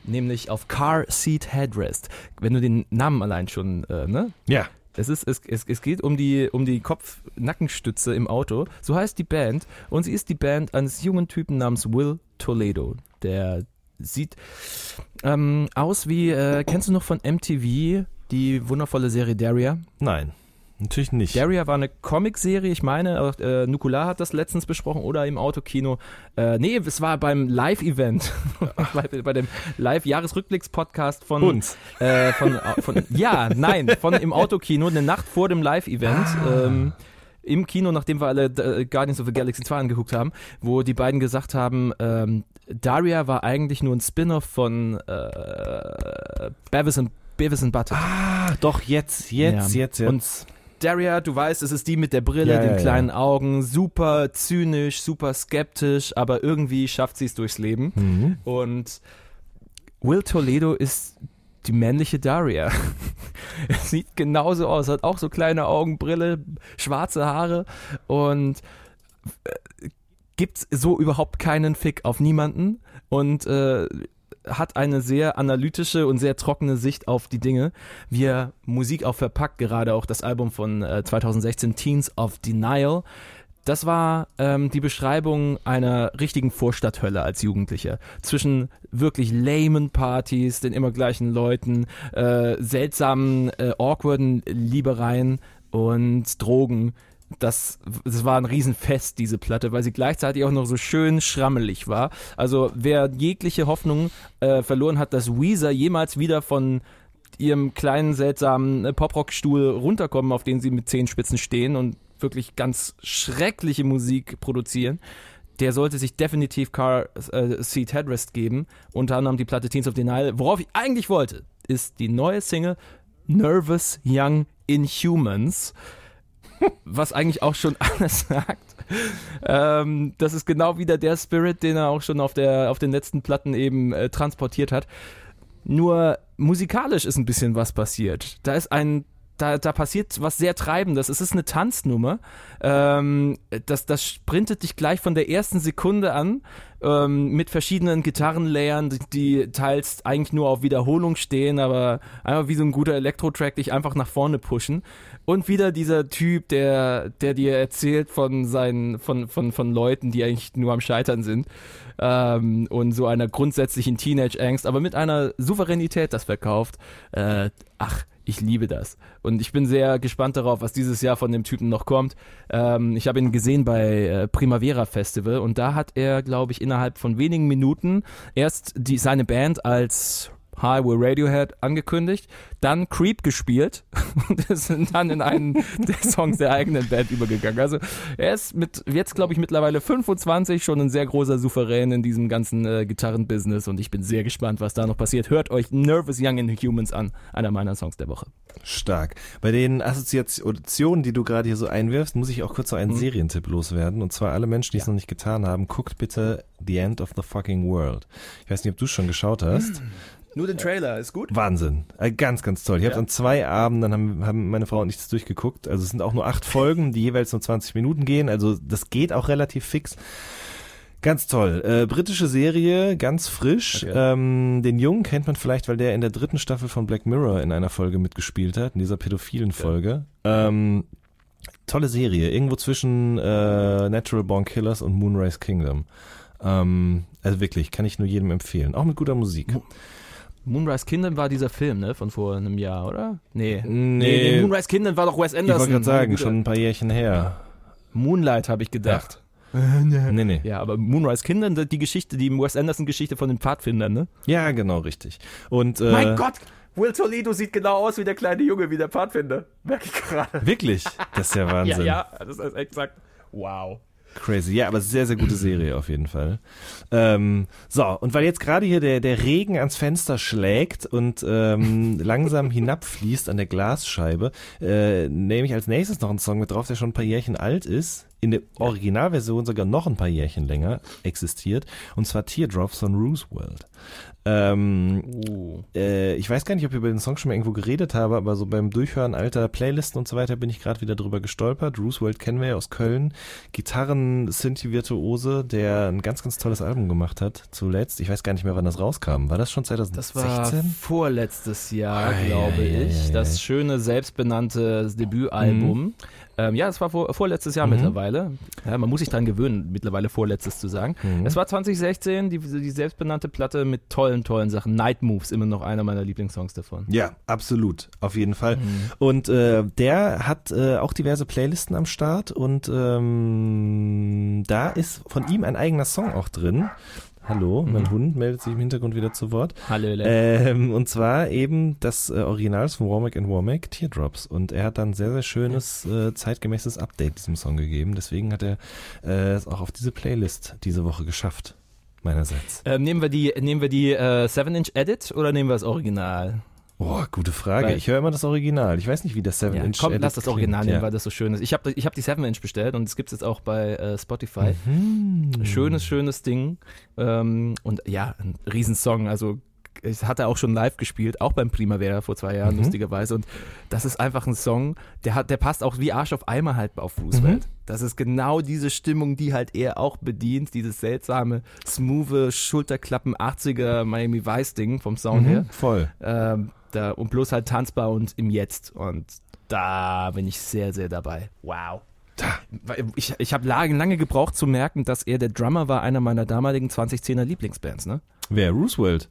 Nämlich auf Car Seat Headrest. Wenn du den Namen allein schon, äh, ne? Ja. Es, ist, es, es, es geht um die, um die Kopf-Nackenstütze im Auto. So heißt die Band. Und sie ist die Band eines jungen Typen namens Will Toledo. Der sieht ähm, aus wie, äh, kennst du noch von MTV die wundervolle Serie Daria? Nein, natürlich nicht. Daria war eine Comicserie, ich meine, äh, Nukular hat das letztens besprochen oder im Autokino. Äh, nee, es war beim Live-Event, bei, bei dem Live-Jahresrückblicks-Podcast von Uns. Äh, von, von, ja, nein, von im Autokino, eine Nacht vor dem Live-Event. Ähm, im Kino, nachdem wir alle äh, Guardians of the Galaxy 2 angeguckt haben, wo die beiden gesagt haben, ähm, Daria war eigentlich nur ein Spin-off von äh, Beavis and, Beavis and Butthead. Ah, doch, jetzt, jetzt, Ja. jetzt, jetzt. Und Daria, du weißt, es ist die mit der Brille, Ja, den ja, ja. kleinen Augen, super zynisch, super skeptisch, aber irgendwie schafft sie es durchs Leben. mhm. Und Will Toledo ist die männliche Daria. sieht genauso aus, hat auch so kleine Augen, Brille, schwarze Haare und äh, gibt so überhaupt keinen Fick auf niemanden und äh, hat eine sehr analytische und sehr trockene Sicht auf die Dinge, wie er Musik auch verpackt, gerade auch das Album von äh, 2016 Teens of Denial. Das war ähm, die Beschreibung einer richtigen Vorstadthölle als Jugendlicher. Zwischen wirklich lamen Partys, den immer gleichen Leuten, äh, seltsamen, äh, awkwarden Liebereien und Drogen. Das, das war ein Riesenfest, diese Platte, weil sie gleichzeitig auch noch so schön schrammelig war. Also wer jegliche Hoffnung äh, verloren hat, dass Weezer jemals wieder von ihrem kleinen, seltsamen äh, Poprock-Stuhl runterkommen, auf den sie mit Zehenspitzen stehen und wirklich ganz schreckliche Musik produzieren, der sollte sich definitiv Car äh, Seat Headrest geben. Unter anderem die Platte Teens of Denial. Worauf ich eigentlich wollte, ist die neue Single Nervous Young Inhumans. Was eigentlich auch schon alles sagt. Ähm, das ist genau wieder der Spirit, den er auch schon auf, der, auf den letzten Platten eben äh, transportiert hat. Nur musikalisch ist ein bisschen was passiert. Da ist ein, da, da passiert was sehr Treibendes. Es ist eine Tanznummer. Ähm, das, das sprintet dich gleich von der ersten Sekunde an ähm, mit verschiedenen Gitarrenlayern, die, die teils eigentlich nur auf Wiederholung stehen, aber einfach wie so ein guter Elektro-Track dich einfach nach vorne pushen. Und wieder dieser Typ, der, der dir erzählt von seinen, von, von, von Leuten, die eigentlich nur am Scheitern sind. Ähm, und so einer grundsätzlichen Teenage-Angst, aber mit einer Souveränität das verkauft. Äh, ach, ich liebe das. Und ich bin sehr gespannt darauf, was dieses Jahr von dem Typen noch kommt. Ähm, ich habe ihn gesehen bei äh, Primavera Festival und da hat er, glaube ich, innerhalb von wenigen Minuten erst die, seine Band als Hi, we're Radiohead angekündigt, dann Creep gespielt und sind dann in einen der Songs der eigenen Band übergegangen. Also er ist mit jetzt glaube ich mittlerweile 25 schon ein sehr großer Souverän in diesem ganzen äh, Gitarrenbusiness und ich bin sehr gespannt, was da noch passiert. Hört euch Nervous Young Inhumans an, einer meiner Songs der Woche. Stark. Bei den Assoziationen, die du gerade hier so einwirfst, muss ich auch kurz noch einen Mhm. Serientipp loswerden. Und zwar alle Menschen, die es Ja. noch nicht getan haben, guckt bitte The End of the Fucking World. Ich weiß nicht, ob du es schon geschaut hast. Nur den Trailer ist gut. Wahnsinn. Äh, Ganz, ganz toll. Ich habe Ja. an zwei Abenden, dann haben, haben meine Frau und ich das durchgeguckt. Also es sind auch nur acht Folgen, die jeweils nur 20 Minuten gehen. Also das geht auch relativ fix. Ganz toll. Äh, britische Serie, ganz frisch. Okay. Ähm, den Jungen kennt man vielleicht, weil der in der dritten Staffel von Black Mirror in einer Folge mitgespielt hat, in dieser pädophilen Folge. Ähm, tolle Serie, irgendwo zwischen äh, Natural Born Killers und Moonrise Kingdom. Ähm, also wirklich, kann ich nur jedem empfehlen. Auch mit guter Musik. Moonrise Kingdom war dieser Film, ne, von vor einem Jahr, oder? Nee. Nee. Moonrise Kingdom war doch Wes Ich Anderson. wollte gerade sagen, schon ein paar Jährchen her. Moonlight habe ich gedacht. Nee, nee. Ja, aber Moonrise Kinder, die Geschichte, die Wes Anderson-Geschichte von den Pfadfindern, ne? Ja, genau, richtig. Und, äh, Mein Gott! Will Toledo sieht genau aus wie der kleine Junge, wie der Pfadfinder. Merke ich gerade. Wirklich? Das ist ja Wahnsinn. Ja, ja, das ist exakt. Wow. Crazy. Ja, aber sehr, sehr gute Serie auf jeden Fall. Ähm, so, und weil jetzt gerade hier der, der Regen ans Fenster schlägt und ähm, langsam hinabfließt an der Glasscheibe, äh, nehme ich als nächstes noch einen Song mit drauf, der schon ein paar Jährchen alt ist. In der Originalversion sogar noch ein paar Jährchen länger existiert. Und zwar Teardrops von Roosevelt. Ähm, Uh. äh, ich weiß gar nicht, ob ich über den Song schon mal irgendwo geredet habe, aber so beim Durchhören alter Playlisten und so weiter bin ich gerade wieder drüber gestolpert. Roosevelt kennen wir ja aus Köln. Gitarren Sinti Virtuose, der ein ganz, ganz tolles Album gemacht hat zuletzt. Ich weiß gar nicht mehr, wann das rauskam. War das schon 2016? Das war vorletztes Jahr, Ei, glaube ei, ich. ei, das ei. schöne, selbstbenannte Debütalbum. Ähm, ja, es war vor, vorletztes Jahr Mhm. mittlerweile. Ja, man muss sich dran gewöhnen, mittlerweile vorletztes zu sagen. Mhm. Es war 2016, die, die selbstbenannte Platte mit tollen, tollen Sachen. Night Moves, immer noch einer meiner Lieblingssongs davon. Ja, absolut, auf jeden Fall. Mhm. Und äh, der hat äh, auch diverse Playlisten am Start und ähm, da ist von ihm ein eigener Song auch drin. Hallo, mein Mhm. Hund meldet sich im Hintergrund wieder zu Wort. Hallo, Ähm, und zwar eben das äh, Original von Warmack and Warmack, Teardrops. Und er hat dann ein sehr, sehr schönes, äh, zeitgemäßes Update diesem Song gegeben. Deswegen hat er äh, es auch auf diese Playlist diese Woche geschafft. Meinerseits. Ähm, nehmen wir die, nehmen wir die äh, 7-Inch Edit oder nehmen wir das Original? Boah, gute Frage. Weil- ich höre immer das Original. Ich weiß nicht, wie das 7 Ja, Inch komm, Edit lass das Original klingt. nehmen, weil das so schön ist. Ich habe ich hab die 7-Inch bestellt und es gibt es jetzt auch bei äh, Spotify. Mhm. Schönes, schönes Ding. Ähm, und ja, ein Riesensong. Also es hat er auch schon live gespielt, auch beim Primavera vor zwei Jahren, Mhm. lustigerweise. Und das ist einfach ein Song, der hat, der passt auch wie Arsch auf Eimer halt auf Roosevelt. Mhm. Das ist genau diese Stimmung, die halt er auch bedient, dieses seltsame, smooth, Schulterklappen 80er Miami Vice Ding vom Sound her. Mhm, voll. Ähm, da, und bloß halt tanzbar und im Jetzt. Und da bin ich sehr, sehr dabei. Wow. Ich, ich habe lange, lange gebraucht zu merken, dass er der Drummer war einer meiner damaligen 2010er Lieblingsbands, ne? Wer? Roosevelt?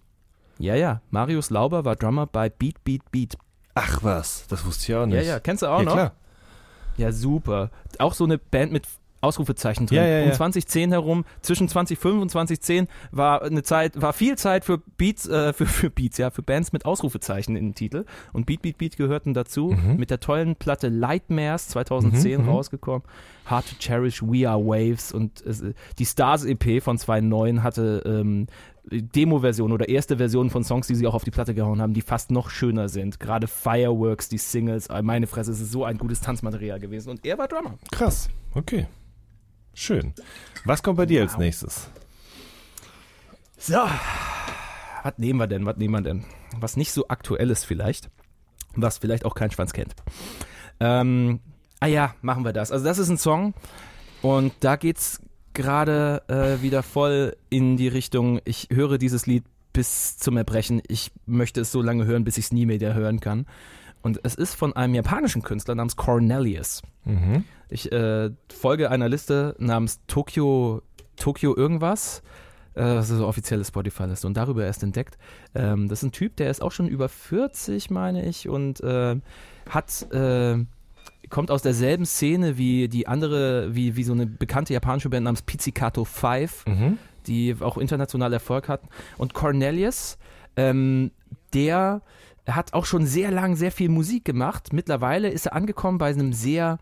Ja, ja. Marius Lauber war Drummer bei Beat, Beat, Beat. Ach was, das wusste ich auch nicht. Ja, ja. Kennst du auch ja noch? klar. Ja, super. Auch so eine Band mit Ausrufezeichen drin. Ja, ja, Um ja. 2010 herum, zwischen 2005 und 2010 war eine Zeit, war viel Zeit für Beats, äh, für, für Beats, ja, für Bands mit Ausrufezeichen in den Titel. Und Beat Beat Beat gehörten dazu. Mhm. Mit der tollen Platte Lightmares 2010 Mhm, mhm. rausgekommen. Hard to Cherish, We Are Waves und äh, die Stars EP von 2009 hatte ähm, Demo-Version oder erste Version von Songs, die sie auch auf die Platte gehauen haben, die fast noch schöner sind. Gerade Fireworks, die Singles, äh, meine Fresse, es ist so ein gutes Tanzmaterial gewesen. Und er war Drummer. Krass. Okay. Schön. Was kommt bei dir als nächstes? So, was nehmen wir denn? Was nehmen wir denn? Was nicht so aktuell ist vielleicht, was vielleicht auch kein Schwanz kennt. Ähm, ah ja, machen wir das. Also das ist ein Song und da geht's gerade äh, wieder voll in die Richtung, ich höre dieses Lied bis zum Erbrechen. Ich möchte es so lange hören, bis ich es nie mehr hören kann. Und es ist von einem japanischen Künstler namens Cornelius. Mhm. Ich äh, folge einer Liste namens Tokyo, Tokyo irgendwas. Äh, das ist so eine offizielle Spotify-Liste und darüber erst entdeckt. Ähm, das ist ein Typ, der ist auch schon über 40, meine ich, und äh, hat, äh, kommt aus derselben Szene wie die andere, wie, wie so eine bekannte japanische Band namens Pizzicato 5 Mhm. die auch international Erfolg hatten. Und Cornelius, ähm, der hat auch schon sehr lang sehr viel Musik gemacht. Mittlerweile ist er angekommen bei einem sehr,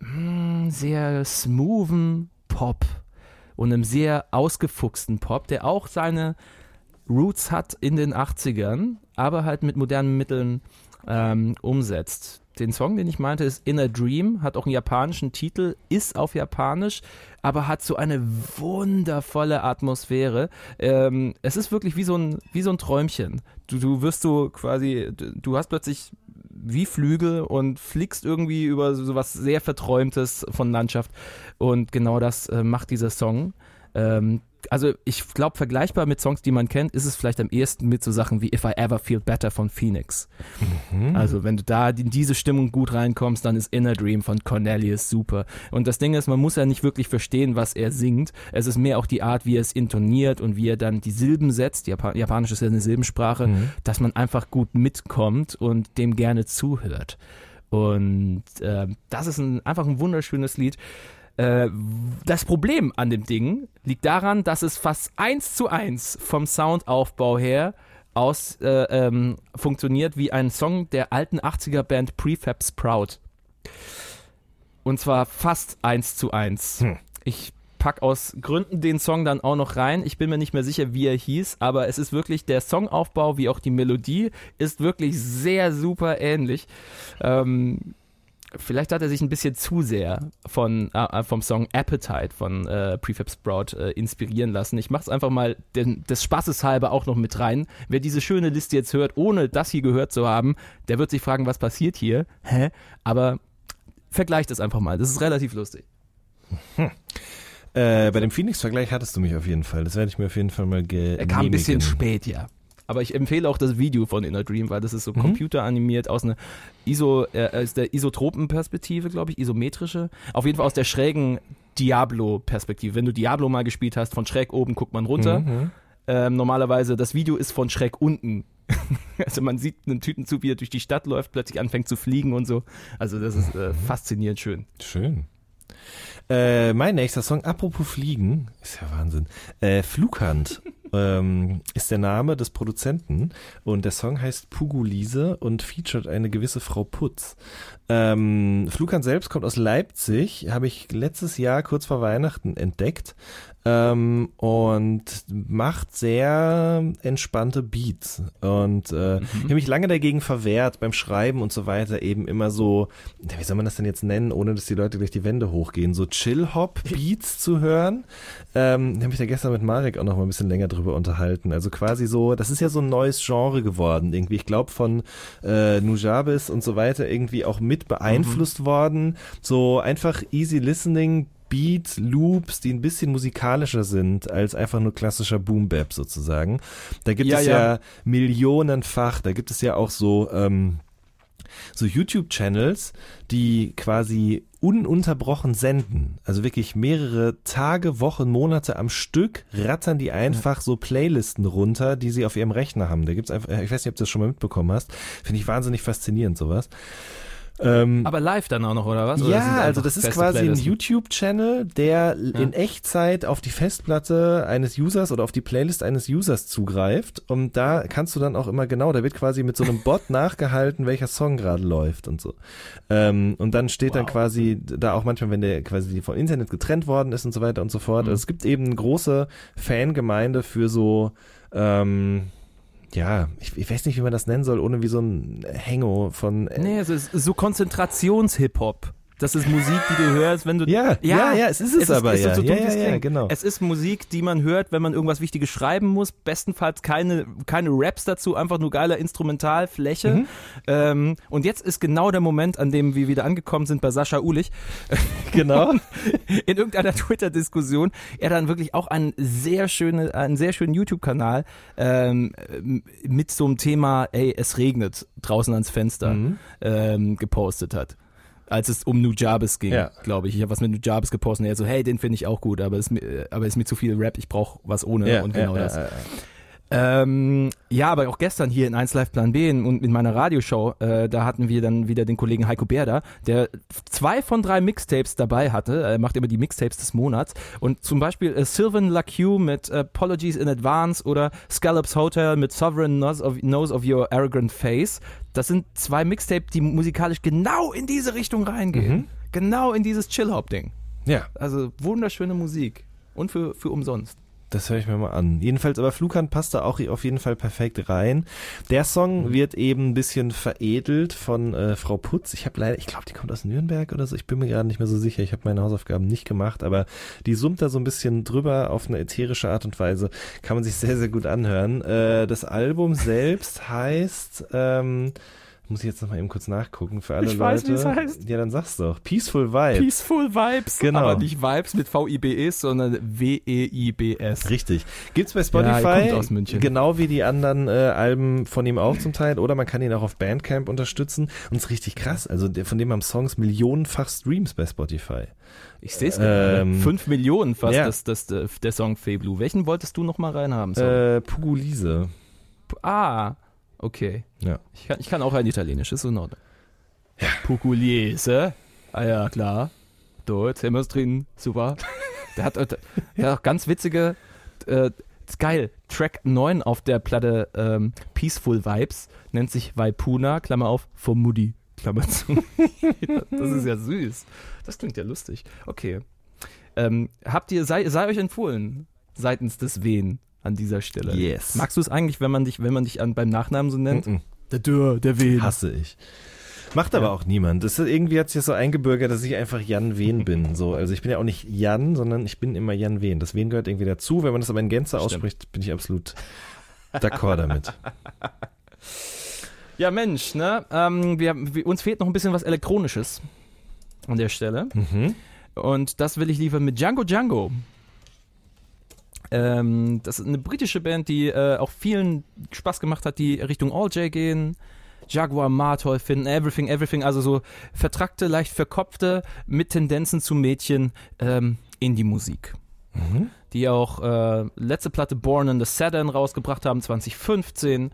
mm, sehr smoothen Pop und einem sehr ausgefuchsten Pop, der auch seine Roots hat in den 80ern, aber halt mit modernen Mitteln ähm, umsetzt. Den Song, den ich meinte, ist Inner Dream, hat auch einen japanischen Titel, ist auf Japanisch, aber hat so eine wundervolle Atmosphäre. Ähm, es ist wirklich wie so ein, wie so ein Träumchen. Du, du wirst so quasi, du, hast plötzlich wie Flügel und fliegst irgendwie über so was sehr Verträumtes von Landschaft. Und genau das äh, macht dieser Song. Ähm, also ich glaube, vergleichbar mit Songs, die man kennt, ist es vielleicht am ehesten mit so Sachen wie If I Ever Feel Better von Phoenix. Mhm. Also wenn du da in diese Stimmung gut reinkommst, dann ist Inner Dream von Cornelius super. Und das Ding ist, man muss ja nicht wirklich verstehen, was er singt. Es ist mehr auch die Art, wie er es intoniert und wie er dann die Silben setzt. Japan Japanisch ist ja eine Silbensprache, Mhm. dass man einfach gut mitkommt und dem gerne zuhört. Und äh, das ist ein, einfach ein wunderschönes Lied. Äh, das Problem an dem Ding liegt daran, dass es fast eins zu eins vom Soundaufbau her aus äh, ähm, funktioniert wie ein Song der alten 80er Band Prefab Sprout. Und zwar fast eins zu eins. Hm. Ich pack aus Gründen den Song dann auch noch rein. Ich bin mir nicht mehr sicher, wie er hieß, aber es ist wirklich der Songaufbau wie auch die Melodie ist wirklich sehr super ähnlich. Ähm, vielleicht hat er sich ein bisschen zu sehr von, äh, vom Song Appetite von äh, Prefab Sprout äh, inspirieren lassen. Ich mache es einfach mal den, des Spaßes halber auch noch mit rein. Wer diese schöne Liste jetzt hört, ohne das hier gehört zu haben, der wird sich fragen, was passiert hier? Hä? Aber vergleicht es einfach mal. Das ist relativ lustig. Äh, bei dem Phoenix-Vergleich hattest du mich auf jeden Fall. Das werde ich mir auf jeden Fall mal ge Er kam ein bisschen genehmigen. spät, ja. Aber ich empfehle auch das Video von Inner Dream, weil das ist so Mhm. computeranimiert aus einer Iso, äh, aus der Isotropenperspektive, glaube ich, isometrische. Auf jeden Fall aus der schrägen Diablo-Perspektive. Wenn du Diablo mal gespielt hast, von schräg oben guckt man runter. Mhm. Ähm, normalerweise, das Video ist von schräg unten. also man sieht einen Typen zu, wie er durch die Stadt läuft, plötzlich anfängt zu fliegen und so. Also das ist äh, faszinierend schön. Schön. Äh, mein nächster Song, apropos Fliegen, ist ja Wahnsinn. Äh, Flughand ähm, ist der Name des Produzenten und der Song heißt Pugulise und featuret eine gewisse Frau Putz. Ähm, Flughand selbst kommt aus Leipzig, habe ich letztes Jahr kurz vor Weihnachten entdeckt ähm, und macht sehr entspannte Beats. Und äh, ich habe mich lange dagegen verwehrt, beim Schreiben und so weiter eben immer so, wie soll man das denn jetzt nennen, ohne dass die Leute durch die Wände hochgehen, so Chill-Hop-Beats zu hören. Ähm, habe mich da gestern mit Marek auch noch mal ein bisschen länger drüber unterhalten. Also quasi so, das ist ja so ein neues Genre geworden. Irgendwie, ich glaube von äh, Nujabes und so weiter irgendwie auch mit beeinflusst worden. So einfach easy listening, Beats, Loops, die ein bisschen musikalischer sind als einfach nur klassischer Boom Bap sozusagen. Da gibt Ja, es ja. ja, millionenfach, da gibt es ja auch so ähm, so YouTube-Channels, die quasi ununterbrochen senden. Also wirklich mehrere Tage, Wochen, Monate am Stück rattern die einfach so Playlisten runter, die sie auf ihrem Rechner haben. Da gibt's einfach, ich weiß nicht, ob du das schon mal mitbekommen hast. Finde ich wahnsinnig faszinierend, sowas. Ähm, Aber live dann auch noch, oder was? Oder ja, also das ist quasi ein Playlisten? YouTube-Channel, der in Echtzeit auf die Festplatte eines Users oder auf die Playlist eines Users zugreift. Und da kannst du dann auch immer genau, da wird quasi mit so einem Bot nachgehalten, welcher Song gerade läuft und so. Ähm, und dann steht dann Wow. quasi da auch manchmal, wenn der quasi vom Internet getrennt worden ist und so weiter und so fort. Mhm. Also es gibt eben eine große Fangemeinde für so ähm, ja, ich, ich weiß nicht, wie man das nennen soll, ohne wie so ein Hango von äh, Nee, es ist so Konzentrations-Hip-Hop. Das ist Musik, die du hörst, wenn du. Ja, ja, ja, es ist es aber, ja. so Ja, es ja, ja, genau. Es ist Musik, die man hört, wenn man irgendwas Wichtiges schreiben muss. Bestenfalls keine, keine Raps dazu, einfach nur geiler Instrumentalfläche. Mhm. Ähm, und jetzt ist genau der Moment, an dem wir wieder angekommen sind bei Sascha Ulich. Genau. in irgendeiner Twitter-Diskussion er dann wirklich auch einen sehr schönen, einen sehr schönen YouTube-Kanal ähm, mit so einem Thema, ey, es regnet draußen ans Fenster Mhm. ähm, gepostet hat. Als es um Nujabes ging, Ja. glaube ich. Ich habe was mit Nujabes gepostet und er so, hey, den finde ich auch gut, aber es ist mir, äh, aber ist mir zu viel Rap, ich brauche was ohne Ja, und genau das. Ähm, ja, aber auch gestern hier in 1 Live Plan B in, und in meiner Radioshow, äh, da hatten wir dann wieder den Kollegen Heiko Berder, der zwei von drei Mixtapes dabei hatte. Er macht immer die Mixtapes des Monats. Und zum Beispiel äh, Sylvan LaCue mit äh, Apologies in Advance oder Scallops Hotel mit Sovereign Knows of, Knows of Your Arrogant Face. Das sind zwei Mixtapes, die musikalisch genau in diese Richtung reingehen. Mhm. Genau in dieses Chill-Hop-Ding. ja, Also wunderschöne Musik. Und für, für umsonst. Das höre ich mir mal an. Jedenfalls, aber Flughand passt da auch auf jeden Fall perfekt rein. Der Mhm. Song wird eben ein bisschen veredelt von äh, Frau Putz. Ich habe leider, ich glaube, die kommt aus Nürnberg oder so. Ich bin mir gerade nicht mehr so sicher. Ich habe meine Hausaufgaben nicht gemacht, aber die summt da so ein bisschen drüber auf eine ätherische Art und Weise. Kann man sich sehr, sehr gut anhören. Äh, das Album selbst heißt, ähm, muss ich jetzt noch mal eben kurz nachgucken für alle Ich weiß, Leute. wie es heißt. Ja, dann sag's doch. Peaceful Vibes. Peaceful Vibes, Genau. aber nicht Vibes mit V-I-B-S, sondern W-E-I-B-S. Richtig. Gibt's bei Ja, Spotify, er kommt aus München. genau wie die anderen äh, Alben von ihm auch zum Teil, oder man kann ihn auch auf Bandcamp unterstützen und es ist richtig krass. Also von dem haben Songs millionenfach Streams bei Spotify. Ich sehe es gerade. Ähm, Fünf Millionen fast ja. das, das, der, Song Fee Blue. Welchen wolltest du noch mal reinhaben? So. Äh, Pugulise. ah, okay. Ja. Ich kann, ich kann auch ein Italienisch, ist in Ordnung. Ja. Pugliese. Ah ja, klar. wir es drin, super. Der hat, der hat auch ganz witzige, äh, geil, Track 9 auf der Platte ähm, Peaceful Vibes nennt sich Vaipuna, Klammer auf, vom Moody, Klammer zu. das ist ja süß. Das klingt ja lustig. Okay. Ähm, habt ihr, sei, sei euch empfohlen, seitens des Wen an dieser Stelle. Yes. Magst du es eigentlich, wenn man dich, wenn man dich an, beim Nachnamen so nennt? Mm-mm. Der Dürr, der Wen. Hasse ich. Macht aber Ja. auch niemand. Das ist, irgendwie hat sich das so eingebürgert, dass ich einfach Jan Wen bin. So, also ich bin ja auch nicht Jan, sondern ich bin immer Jan Wen. Das Wen gehört irgendwie dazu. Wenn man das aber in Gänze Stimmt. ausspricht, bin ich absolut d'accord damit. Ja, Mensch, ne? Ähm, wir, wir, uns fehlt noch ein bisschen was Elektronisches an der Stelle. Mhm. Und das will ich liefern mit Django Django. Ähm, das ist eine britische Band, die äh, auch vielen Spaß gemacht hat, die Richtung All J gehen. Jaguar Martoll finden, Everything, Everything, also so vertrackte, leicht verkopfte, mit Tendenzen zu Mädchen ähm, in die Musik. Mhm. Die auch äh, letzte Platte Born in the Saturn rausgebracht haben, 2015.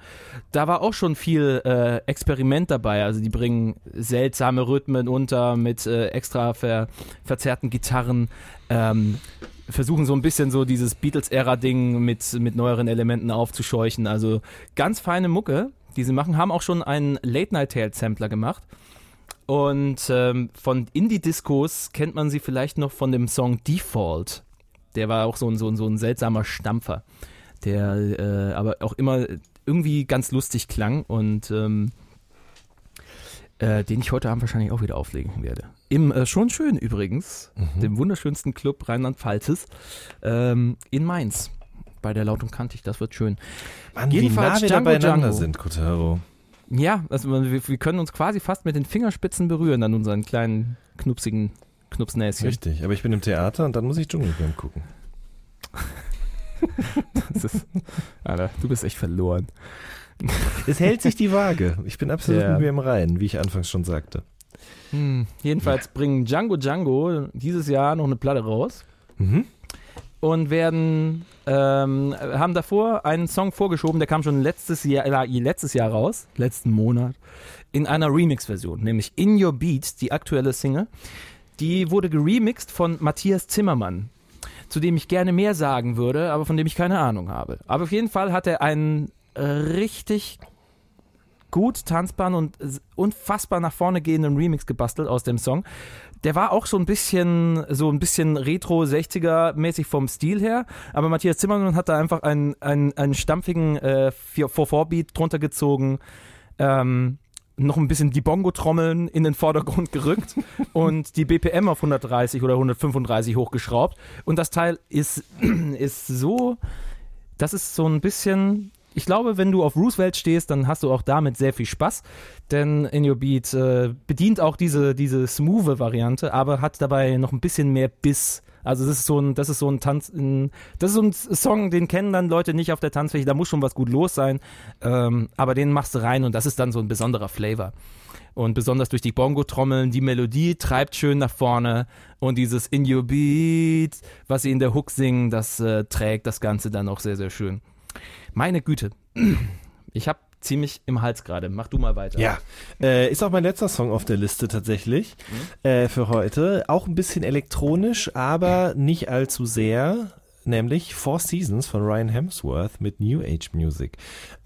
Da war auch schon viel äh, Experiment dabei. Also die bringen seltsame Rhythmen unter mit äh, extra ver verzerrten Gitarren. Ähm, versuchen so ein bisschen so dieses Beatles-Ära-Ding mit, mit neueren Elementen aufzuscheuchen. Also ganz feine Mucke, die sie machen, haben auch schon einen Late-Night-Tail-Sampler gemacht. Und ähm, von Indie-Discos kennt man sie vielleicht noch von dem Song Default. Der war auch so ein, so ein, so ein seltsamer Stampfer, der äh, aber auch immer irgendwie ganz lustig klang und ähm, äh, den ich heute Abend wahrscheinlich auch wieder auflegen werde. Im äh, schon schön übrigens, dem wunderschönsten Club Rheinland-Pfalzes, ähm, in Mainz. Bei der Laut und Kantig, das wird schön. Mann, Jedenfalls wie nah wir da Django beieinander Django. sind, Kotaro. Ja, also wir, wir können uns quasi fast mit den Fingerspitzen berühren an unseren kleinen knupsigen Knupsnäschen. Richtig, aber ich bin im Theater und dann muss ich Dschungelcamp gucken. Das ist, Alter, du bist echt verloren. Es hält sich die Waage. Ich bin absolut Ja. mit mir im Reinen, wie ich anfangs schon sagte. Hm, jedenfalls bringen Django Django dieses Jahr noch eine Platte raus Mhm. und werden ähm, haben davor einen Song vorgeschoben, der kam schon letztes Jahr, äh, letztes Jahr raus, letzten Monat, in einer Remix-Version, nämlich In Your Beat, die aktuelle Single. Die wurde geremixed von Matthias Zimmermann, zu dem ich gerne mehr sagen würde, aber von dem ich keine Ahnung habe. Aber auf jeden Fall hat er einen richtig gut tanzbaren und unfassbar nach vorne gehenden Remix gebastelt aus dem Song. Der war auch so ein bisschen, so ein bisschen Retro 60er mäßig vom Stil her, aber Matthias Zimmermann hat da einfach einen, einen, einen stampfigen äh, 4-4-Beat drunter gezogen, ähm, noch ein bisschen die Bongo-Trommeln in den Vordergrund gerückt und die BPM auf 130 oder 135 hochgeschraubt. Und das Teil ist, ist so, das ist so ein bisschen, ich glaube, wenn du auf Roosevelt stehst, dann hast du auch damit sehr viel Spaß, denn In Your Beat äh, bedient auch diese, diese smooth Variante, aber hat dabei noch ein bisschen mehr Biss. Also das ist so ein, das ist so ein Tanz, ein, das ist so ein Song, den kennen dann Leute nicht auf der Tanzfläche, da muss schon was gut los sein, ähm, aber den machst du rein und das ist dann so ein besonderer Flavor. Und besonders durch die Bongo-Trommeln, die Melodie treibt schön nach vorne und dieses In Your Beat, was sie in der Hook singen, das äh, trägt das Ganze dann auch sehr, sehr schön. Meine Güte, ich habe ziemlich im Hals gerade. Mach du mal weiter. Ja, äh, ist auch mein letzter Song auf der Liste tatsächlich äh, für heute. Auch ein bisschen elektronisch, aber nicht allzu sehr. Nämlich Four Seasons von Ryan Hemsworth mit New Age Music.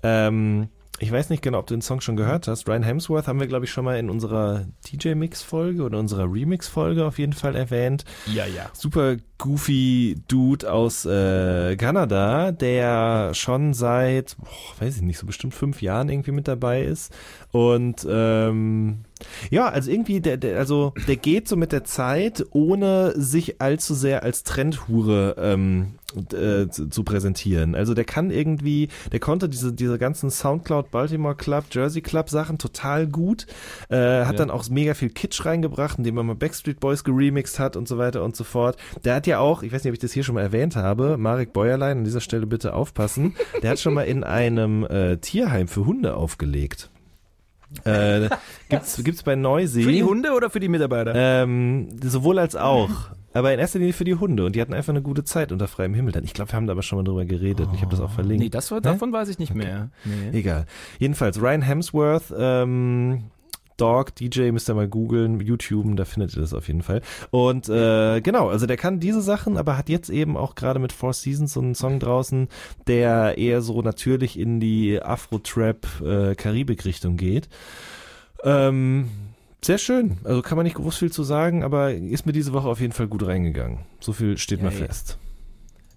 Ähm, ich weiß nicht genau, ob du den Song schon gehört hast. Ryan Hemsworth haben wir, glaube ich, schon mal in unserer DJ-Mix-Folge oder unserer Remix-Folge auf jeden Fall erwähnt. ja. ja. super goofy Dude aus äh, Kanada, der schon seit, boah, weiß ich nicht, so bestimmt fünf Jahren irgendwie mit dabei ist. Und ähm, ja, also irgendwie, der, der, also der geht so mit der Zeit, ohne sich allzu sehr als Trendhure ähm, äh, zu, zu präsentieren. Also der kann irgendwie, der konnte diese, diese ganzen Soundcloud, Baltimore Club, Jersey Club Sachen total gut. Äh, hat Ja. dann auch mega viel Kitsch reingebracht, indem er mal Backstreet Boys geremixed hat und so weiter und so fort. Der hat ja auch, ich weiß nicht, ob ich das hier schon mal erwähnt habe, Marek Bäuerlein, an dieser Stelle bitte aufpassen, der hat schon mal in einem äh, Tierheim für Hunde aufgelegt. Äh, gibt's, gibt's bei Neusee. Für die Hunde oder für die Mitarbeiter? Ähm, sowohl als auch. Aber in erster Linie für die Hunde. Und die hatten einfach eine gute Zeit unter freiem Himmel. Dann, ich glaube, wir haben da aber schon mal drüber geredet. und ich habe das auch verlinkt. nee, das war, davon weiß ich nicht mehr. Nee. Egal. Jedenfalls, Ryan Hemsworth, ähm, Dog DJ müsst ihr mal googeln, YouTube, da findet ihr das auf jeden Fall. Und äh, genau, also der kann diese Sachen, aber hat jetzt eben auch gerade mit Four Seasons so einen Song draußen, der eher so natürlich in die Afro-Trap-Karibik-Richtung geht. Ähm, sehr schön. Also kann man nicht groß viel zu sagen, aber ist mir diese Woche auf jeden Fall gut reingegangen. So viel steht mal Yay. fest.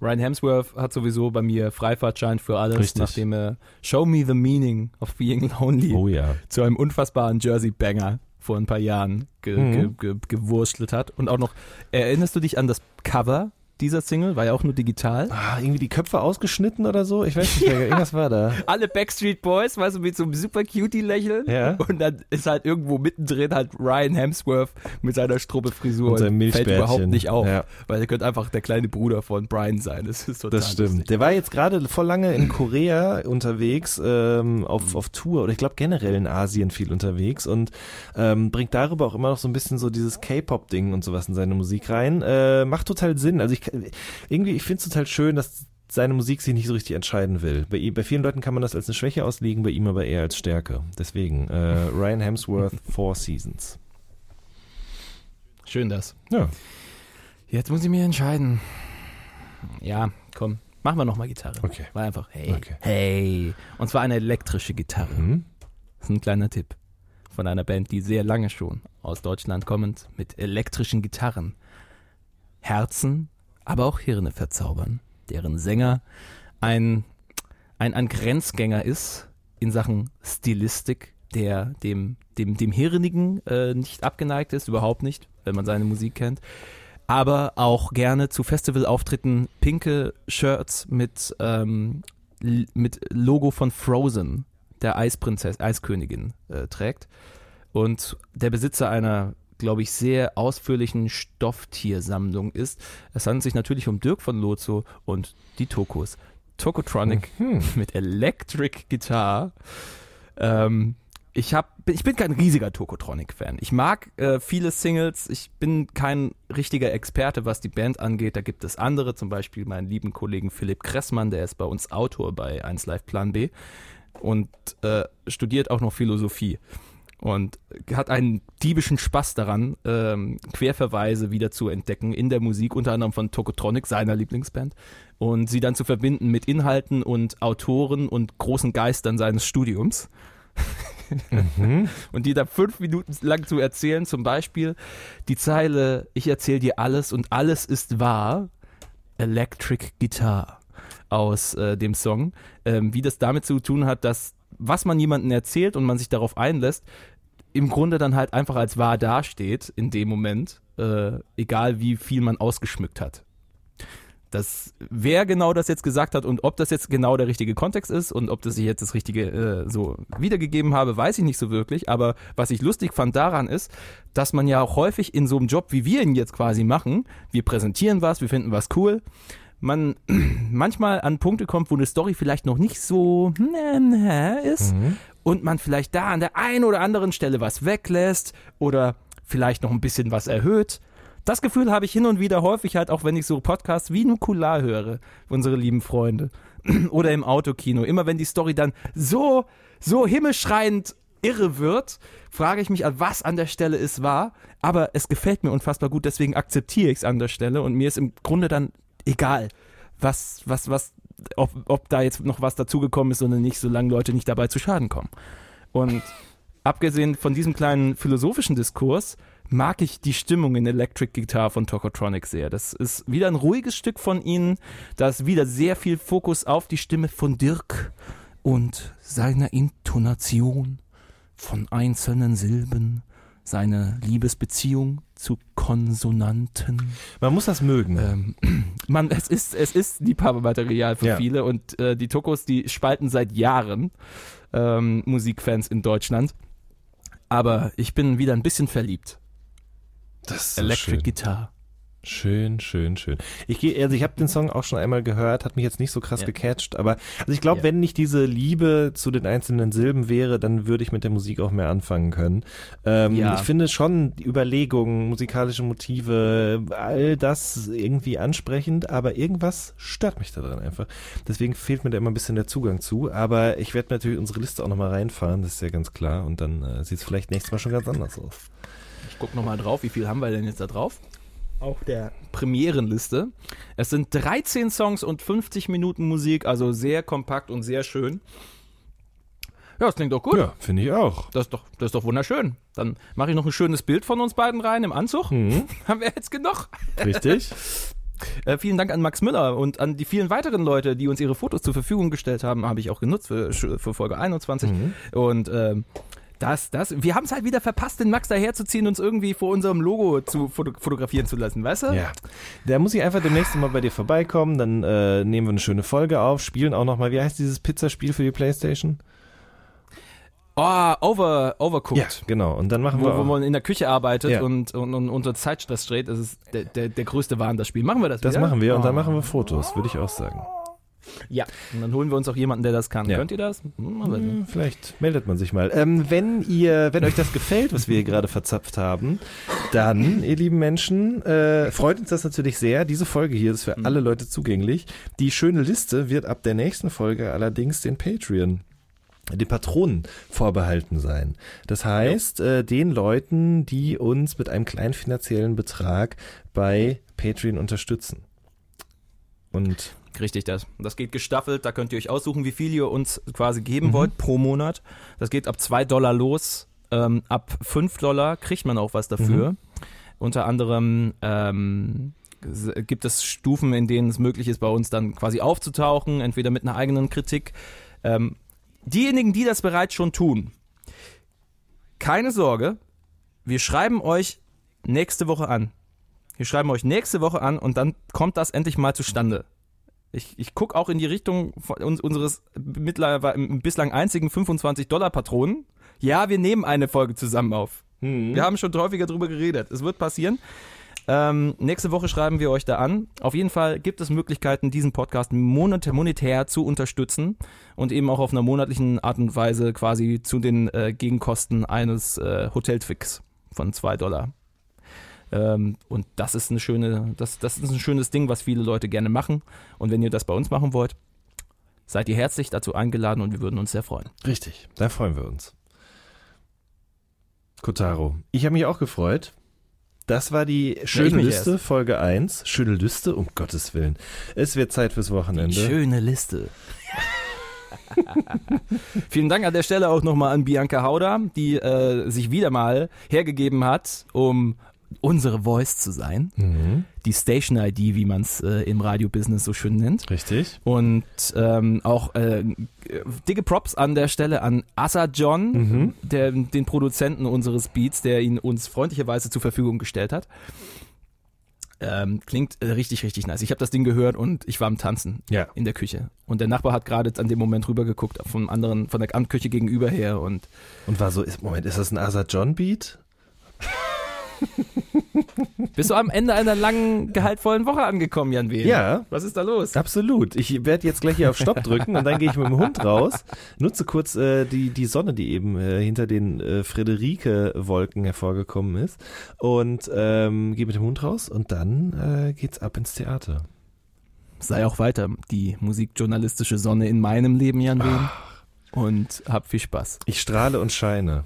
Ryan Hemsworth hat sowieso bei mir Freifahrtschein für alles, Richtig. nachdem er Show Me the Meaning of Being Lonely Oh ja. zu einem unfassbaren Jersey-Banger vor ein paar Jahren ge Mhm. ge ge gewurstelt hat. Und auch noch, erinnerst du dich an das Cover dieser Single? War ja auch nur digital. Ah, irgendwie die Köpfe ausgeschnitten oder so? Ich weiß nicht mehr. Irgendwas war da. Alle Backstreet Boys, weißt du, mit so einem super cutie Lächeln. Ja. Und dann ist halt irgendwo mittendrin halt Ryan Hemsworth mit seiner Struppe-Frisur. Und seinem fällt Milchbärtchen. überhaupt nicht auf. Ja. Weil er könnte einfach der kleine Bruder von Brian sein. Das ist total Das stimmt. lustig. Der war jetzt gerade voll lange in Korea unterwegs, ähm, auf, auf Tour oder ich glaube generell in Asien viel unterwegs und ähm, bringt darüber auch immer noch so ein bisschen so dieses K-Pop-Ding und sowas in seine Musik rein. Äh, macht total Sinn. Also ich irgendwie, ich finde es total schön, dass seine Musik sich nicht so richtig entscheiden will. Bei, bei vielen Leuten kann man das als eine Schwäche auslegen, bei ihm aber eher als Stärke. Deswegen, äh, Ryan Hemsworth, Four Seasons. Schön das. Ja. Jetzt muss ich mich entscheiden. Ja, komm. Machen wir nochmal Gitarre. Okay. War einfach, hey, Okay. hey. Und zwar eine elektrische Gitarre. Hm? Das ist ein kleiner Tipp von einer Band, die sehr lange schon aus Deutschland kommend mit elektrischen Gitarren Herzen, aber auch Hirne verzaubern. Deren Sänger ein, ein, ein Grenzgänger ist in Sachen Stilistik, der dem, dem, dem Hirnigen äh, nicht abgeneigt ist, überhaupt nicht, wenn man seine Musik kennt. Aber auch gerne zu Festivalauftritten pinke Shirts mit, ähm, mit Logo von Frozen, der Eisprinzessin, Eiskönigin, äh, trägt. Und der Besitzer einer, glaube ich, sehr ausführlichen Stofftiersammlung ist. Es handelt sich natürlich um Dirk von Lozo und die Tokos. Tokotronic Hm. mit Electric Guitar. Ähm, ich, hab, ich bin kein riesiger Tokotronic-Fan. Ich mag äh, viele Singles. Ich bin kein richtiger Experte, was die Band angeht. Da gibt es andere, zum Beispiel meinen lieben Kollegen Philipp Kressmann, der ist bei uns Autor bei 1 Live Plan B und äh, studiert auch noch Philosophie und hat einen diebischen Spaß daran, ähm, Querverweise wieder zu entdecken in der Musik, unter anderem von Tokotronic, seiner Lieblingsband, und sie dann zu verbinden mit Inhalten und Autoren und großen Geistern seines Studiums. und die da fünf Minuten lang zu erzählen, zum Beispiel die Zeile, ich erzähle dir alles und alles ist wahr, Electric Guitar aus äh, dem Song, ähm, wie das damit zu tun hat, dass was man jemandem erzählt und man sich darauf einlässt, im Grunde dann halt einfach als wahr dasteht in dem Moment, äh, egal wie viel man ausgeschmückt hat. Das, wer genau das jetzt gesagt hat und ob das jetzt genau der richtige Kontext ist und ob das ich jetzt das Richtige äh, so wiedergegeben habe, weiß ich nicht so wirklich. Aber was ich lustig fand daran ist, dass man ja auch häufig in so einem Job, wie wir ihn jetzt quasi machen, wir präsentieren was, wir finden was cool, man manchmal an Punkte kommt, wo eine Story vielleicht noch nicht so ist und man vielleicht da an der einen oder anderen Stelle was weglässt oder vielleicht noch ein bisschen was erhöht. Das Gefühl habe ich hin und wieder häufig halt auch, wenn ich so Podcasts wie Nukular höre, unsere lieben Freunde. Oder im Autokino. Immer wenn die Story dann so, so himmelschreiend irre wird, frage ich mich, was an der Stelle ist wahr. Aber es gefällt mir unfassbar gut, deswegen akzeptiere ich es an der Stelle und mir ist im Grunde dann egal, was, was, was, ob, ob da jetzt noch was dazugekommen ist oder nicht, solange Leute nicht dabei zu Schaden kommen. Und abgesehen von diesem kleinen philosophischen Diskurs, mag ich die Stimmung in Electric Guitar von Tokotronic sehr. Das ist wieder ein ruhiges Stück von ihnen. Da ist wieder sehr viel Fokus auf die Stimme von Dirk und seiner Intonation von einzelnen Silben, seine Liebesbeziehung zu Konsonanten. Man muss das mögen. Ähm, man, es ist, es ist Liebhabermaterial für Ja. viele und äh, die Tokos, die spalten seit Jahren ähm, Musikfans in Deutschland. Aber ich bin wieder ein bisschen verliebt. das ist so Electric schön. Guitar. Schön, schön, schön. Ich gehe, also ich habe den Song auch schon einmal gehört, hat mich jetzt nicht so krass Ja. gecatcht, aber also ich glaube, Ja. wenn nicht diese Liebe zu den einzelnen Silben wäre, dann würde ich mit der Musik auch mehr anfangen können. Ähm, Ja. Ich finde schon die Überlegungen, musikalische Motive, all das irgendwie ansprechend, aber irgendwas stört mich daran einfach. Deswegen fehlt mir da immer ein bisschen der Zugang zu, aber ich werde natürlich unsere Liste auch nochmal reinfahren, das ist ja ganz klar und dann äh, sieht es vielleicht nächstes Mal schon ganz anders aus. Ich guck nochmal drauf, wie viel haben wir denn jetzt da drauf? Auf der Premierenliste. Es sind 13 Songs und 50 Minuten Musik, also sehr kompakt und sehr schön. Ja, das klingt doch gut. Ja, finde ich auch. Das ist, doch, das ist doch wunderschön. Dann mache ich noch ein schönes Bild von uns beiden rein im Anzug. Mhm, Haben wir jetzt genug. richtig. Äh, vielen Dank an Max Müller und an die vielen weiteren Leute, die uns ihre Fotos zur Verfügung gestellt haben. Habe ich auch genutzt für, für Folge 21. Mhm. Und ähm, das, das, wir haben es halt wieder verpasst, den Max daherzuziehen, uns irgendwie vor unserem Logo zu foto fotografieren zu lassen, weißt du? Ja. Da muss ich einfach demnächst mal bei dir vorbeikommen, dann äh, nehmen wir eine schöne Folge auf, spielen auch nochmal, wie heißt dieses Pizzaspiel für die Playstation? Oh, over, overcooked. genau. Und dann machen Wo, wir wo auch, man in der Küche arbeitet Ja. und, und, und unter Zeitstress steht, das ist der, der, der größte Wahn, das Spiel. Machen wir das das wieder? machen wir und dann Oh. machen wir Fotos, würde ich auch sagen. Ja, und dann holen wir uns auch jemanden, der das kann. Ja. Könnt ihr das? Hm. Hm, Vielleicht meldet man sich mal. Ähm, wenn ihr, wenn euch das gefällt, was wir hier gerade verzapft haben, dann, ihr lieben Menschen, äh, freut uns das natürlich sehr. Diese Folge hier ist für alle Leute zugänglich. Die schöne Liste wird ab der nächsten Folge allerdings den Patreon den Patronen vorbehalten sein. Das heißt, äh, den Leuten, die uns mit einem kleinen finanziellen Betrag bei Patreon unterstützen. Und Richtig, das. Das geht gestaffelt, da könnt ihr euch aussuchen, wie viel ihr uns quasi Mhm. geben wollt pro Monat. Das geht ab 2 Dollar los. Ähm, ab 5 Dollar kriegt man auch was dafür. Mhm. Unter anderem ähm, gibt es Stufen, in denen es möglich ist, bei uns dann quasi aufzutauchen, entweder mit einer eigenen Kritik. Ähm, diejenigen, die das bereits schon tun, keine Sorge, wir schreiben euch nächste Woche an. Wir schreiben euch nächste Woche an und dann kommt das endlich mal zustande. Ich, ich gucke auch in die Richtung uns, unseres mittlerweile bislang einzigen 25-Dollar-Patronen. Ja, wir nehmen eine Folge zusammen auf. Wir haben schon häufiger drüber geredet. Es wird passieren. Ähm, nächste Woche schreiben wir euch da an. Auf jeden Fall gibt es Möglichkeiten, diesen Podcast monetär zu unterstützen und eben auch auf einer monatlichen Art und Weise quasi zu den äh, Gegenkosten eines äh, Hoteltwix von 2 Dollar. Ähm, und das ist eine schöne, das, das ist ein schönes Ding, was viele Leute gerne machen. Und wenn ihr das bei uns machen wollt, seid ihr herzlich dazu eingeladen und wir würden uns sehr freuen. Richtig, da freuen wir uns. Kotaro, ich habe mich auch gefreut. Das war die schöne Liste, Folge 1. Schöne Liste, um Gottes Willen. Es wird Zeit fürs Wochenende. Schöne Liste. Vielen Dank an der Stelle auch nochmal an Bianca Hauder, die äh, sich wieder mal hergegeben hat, um unsere Voice zu sein. Mhm, Die Station ID, wie man es äh, im Radio-Business so schön nennt. richtig. Und ähm, auch äh, dicke Props an der Stelle an Assa John, Mhm. der, den Produzenten unseres Beats, der ihn uns freundlicherweise zur Verfügung gestellt hat. Ähm, klingt äh, richtig, richtig nice. Ich habe das Ding gehört und ich war am Tanzen Ja. in der Küche. Und der Nachbar hat gerade an dem Moment rübergeguckt, vom anderen, von der Küche gegenüber her. Und Und war so, ist, Moment, ist das ein Asa John Beat? bist du am Ende einer langen, gehaltvollen Woche angekommen, Jan W. Ja. Was ist da los? Absolut. Ich werde jetzt gleich hier auf Stopp drücken und dann gehe ich mit dem Hund raus, nutze kurz äh, die, die Sonne, die eben äh, hinter den äh, Frederike-Wolken hervorgekommen ist und ähm, gehe mit dem Hund raus und dann äh, geht's ab ins Theater. sei auch weiter die musikjournalistische Sonne in meinem Leben, Jan Wehn. Und hab viel Spaß. Ich strahle und scheine,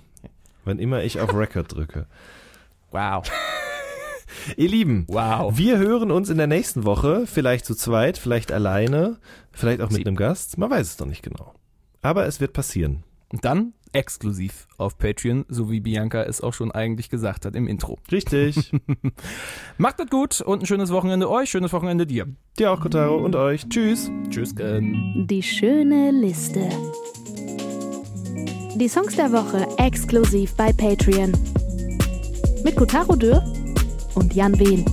wann immer ich auf Record drücke. Wow. Ihr Lieben, Wow. wir hören uns in der nächsten Woche, vielleicht zu zweit, vielleicht alleine, vielleicht auch mit Sie- einem Gast, man weiß es noch nicht genau. Aber es wird passieren. Und dann exklusiv auf Patreon, so wie Bianca es auch schon eigentlich gesagt hat im Intro. Richtig. Macht es gut und ein schönes Wochenende euch, schönes Wochenende dir. Dir auch, Kotaro, und euch. Tschüss. Tschüss. Ähm, Die schöne Liste. Die Songs der Woche exklusiv bei Patreon. Mit Kotaro Dürr und Jan Wehn.